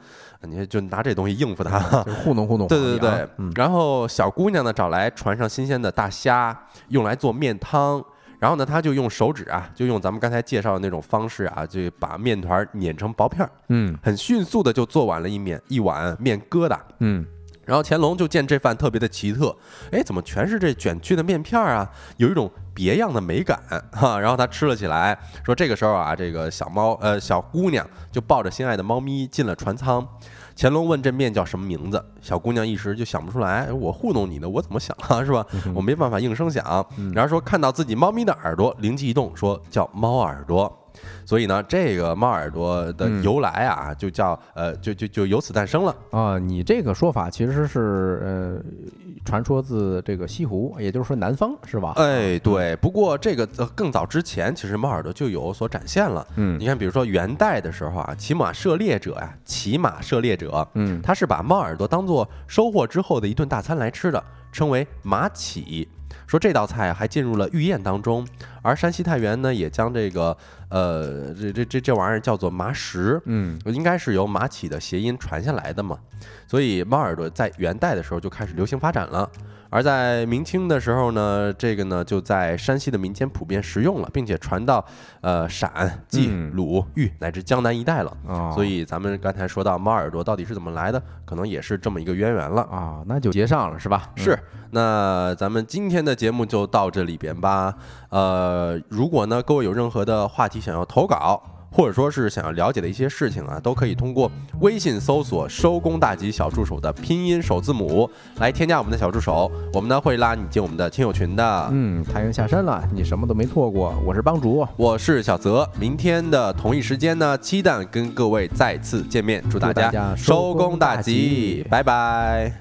你就拿这东西应付他。就是糊弄糊弄 皇对。对对，嗯，然后小姑娘呢找来船上新鲜的大虾，用来做面汤。然后呢，她就用手指啊，就用咱们刚才介绍的那种方式啊，就把面团碾成薄片儿，嗯很迅速的就做完了一面一碗面疙瘩。嗯，然后乾隆就见这饭特别的奇特，哎，怎么全是这卷曲的面片儿啊？有一种别样的美感 哈。然后他吃了起来，说这个时候啊，这个小猫呃小姑娘就抱着心爱的猫咪进了船舱。乾隆问这面叫什么名字，小姑娘一时就想不出来，我糊弄你呢，我怎么想啊，是吧？我没办法应声响。然后说看到自己猫咪的耳朵，灵机一动，说叫猫耳朵。所以呢，这个猫耳朵的嗯由来啊，就叫呃，就就就由此诞生了。啊，你这个说法其实是呃，传说自这个西湖，也就是说南方是吧？哎，对，不过这个呃更早之前，其实猫耳朵就有所展现了。嗯你看，比如说元代的时候啊，骑马射猎者呀、骑马射猎者，嗯他是把猫耳朵当做收获之后的一顿大餐来吃的，称为马起。说这道菜还进入了御宴当中，而山西太原呢，也将这个呃这这这这玩意儿叫做麻食，嗯应该是由马起的谐音传下来的嘛，所以猫耳朵在元代的时候就开始流行发展了。而在明清的时候呢，这个呢就在山西的民间普遍食用了，并且传到呃陕、冀、嗯鲁、豫乃至江南一带了。啊，所以咱们刚才说到猫耳朵到底是怎么来的，可能也是这么一个渊源了。啊，那就接上了是吧？嗯是，那咱们今天的节目就到这里边吧。呃，如果呢各位有任何的话题想要投稿，或者说是想要了解的一些事情啊，都可以通过微信搜索“收工大吉小助手”的拼音首字母来添加我们的小助手，我们呢会拉你进我们的亲友群的。嗯，太阳下山了，你什么都没错过。我是帮主，我是小泽，明天的同一时间呢，期待跟各位再次见面，祝大家收工大吉，拜拜。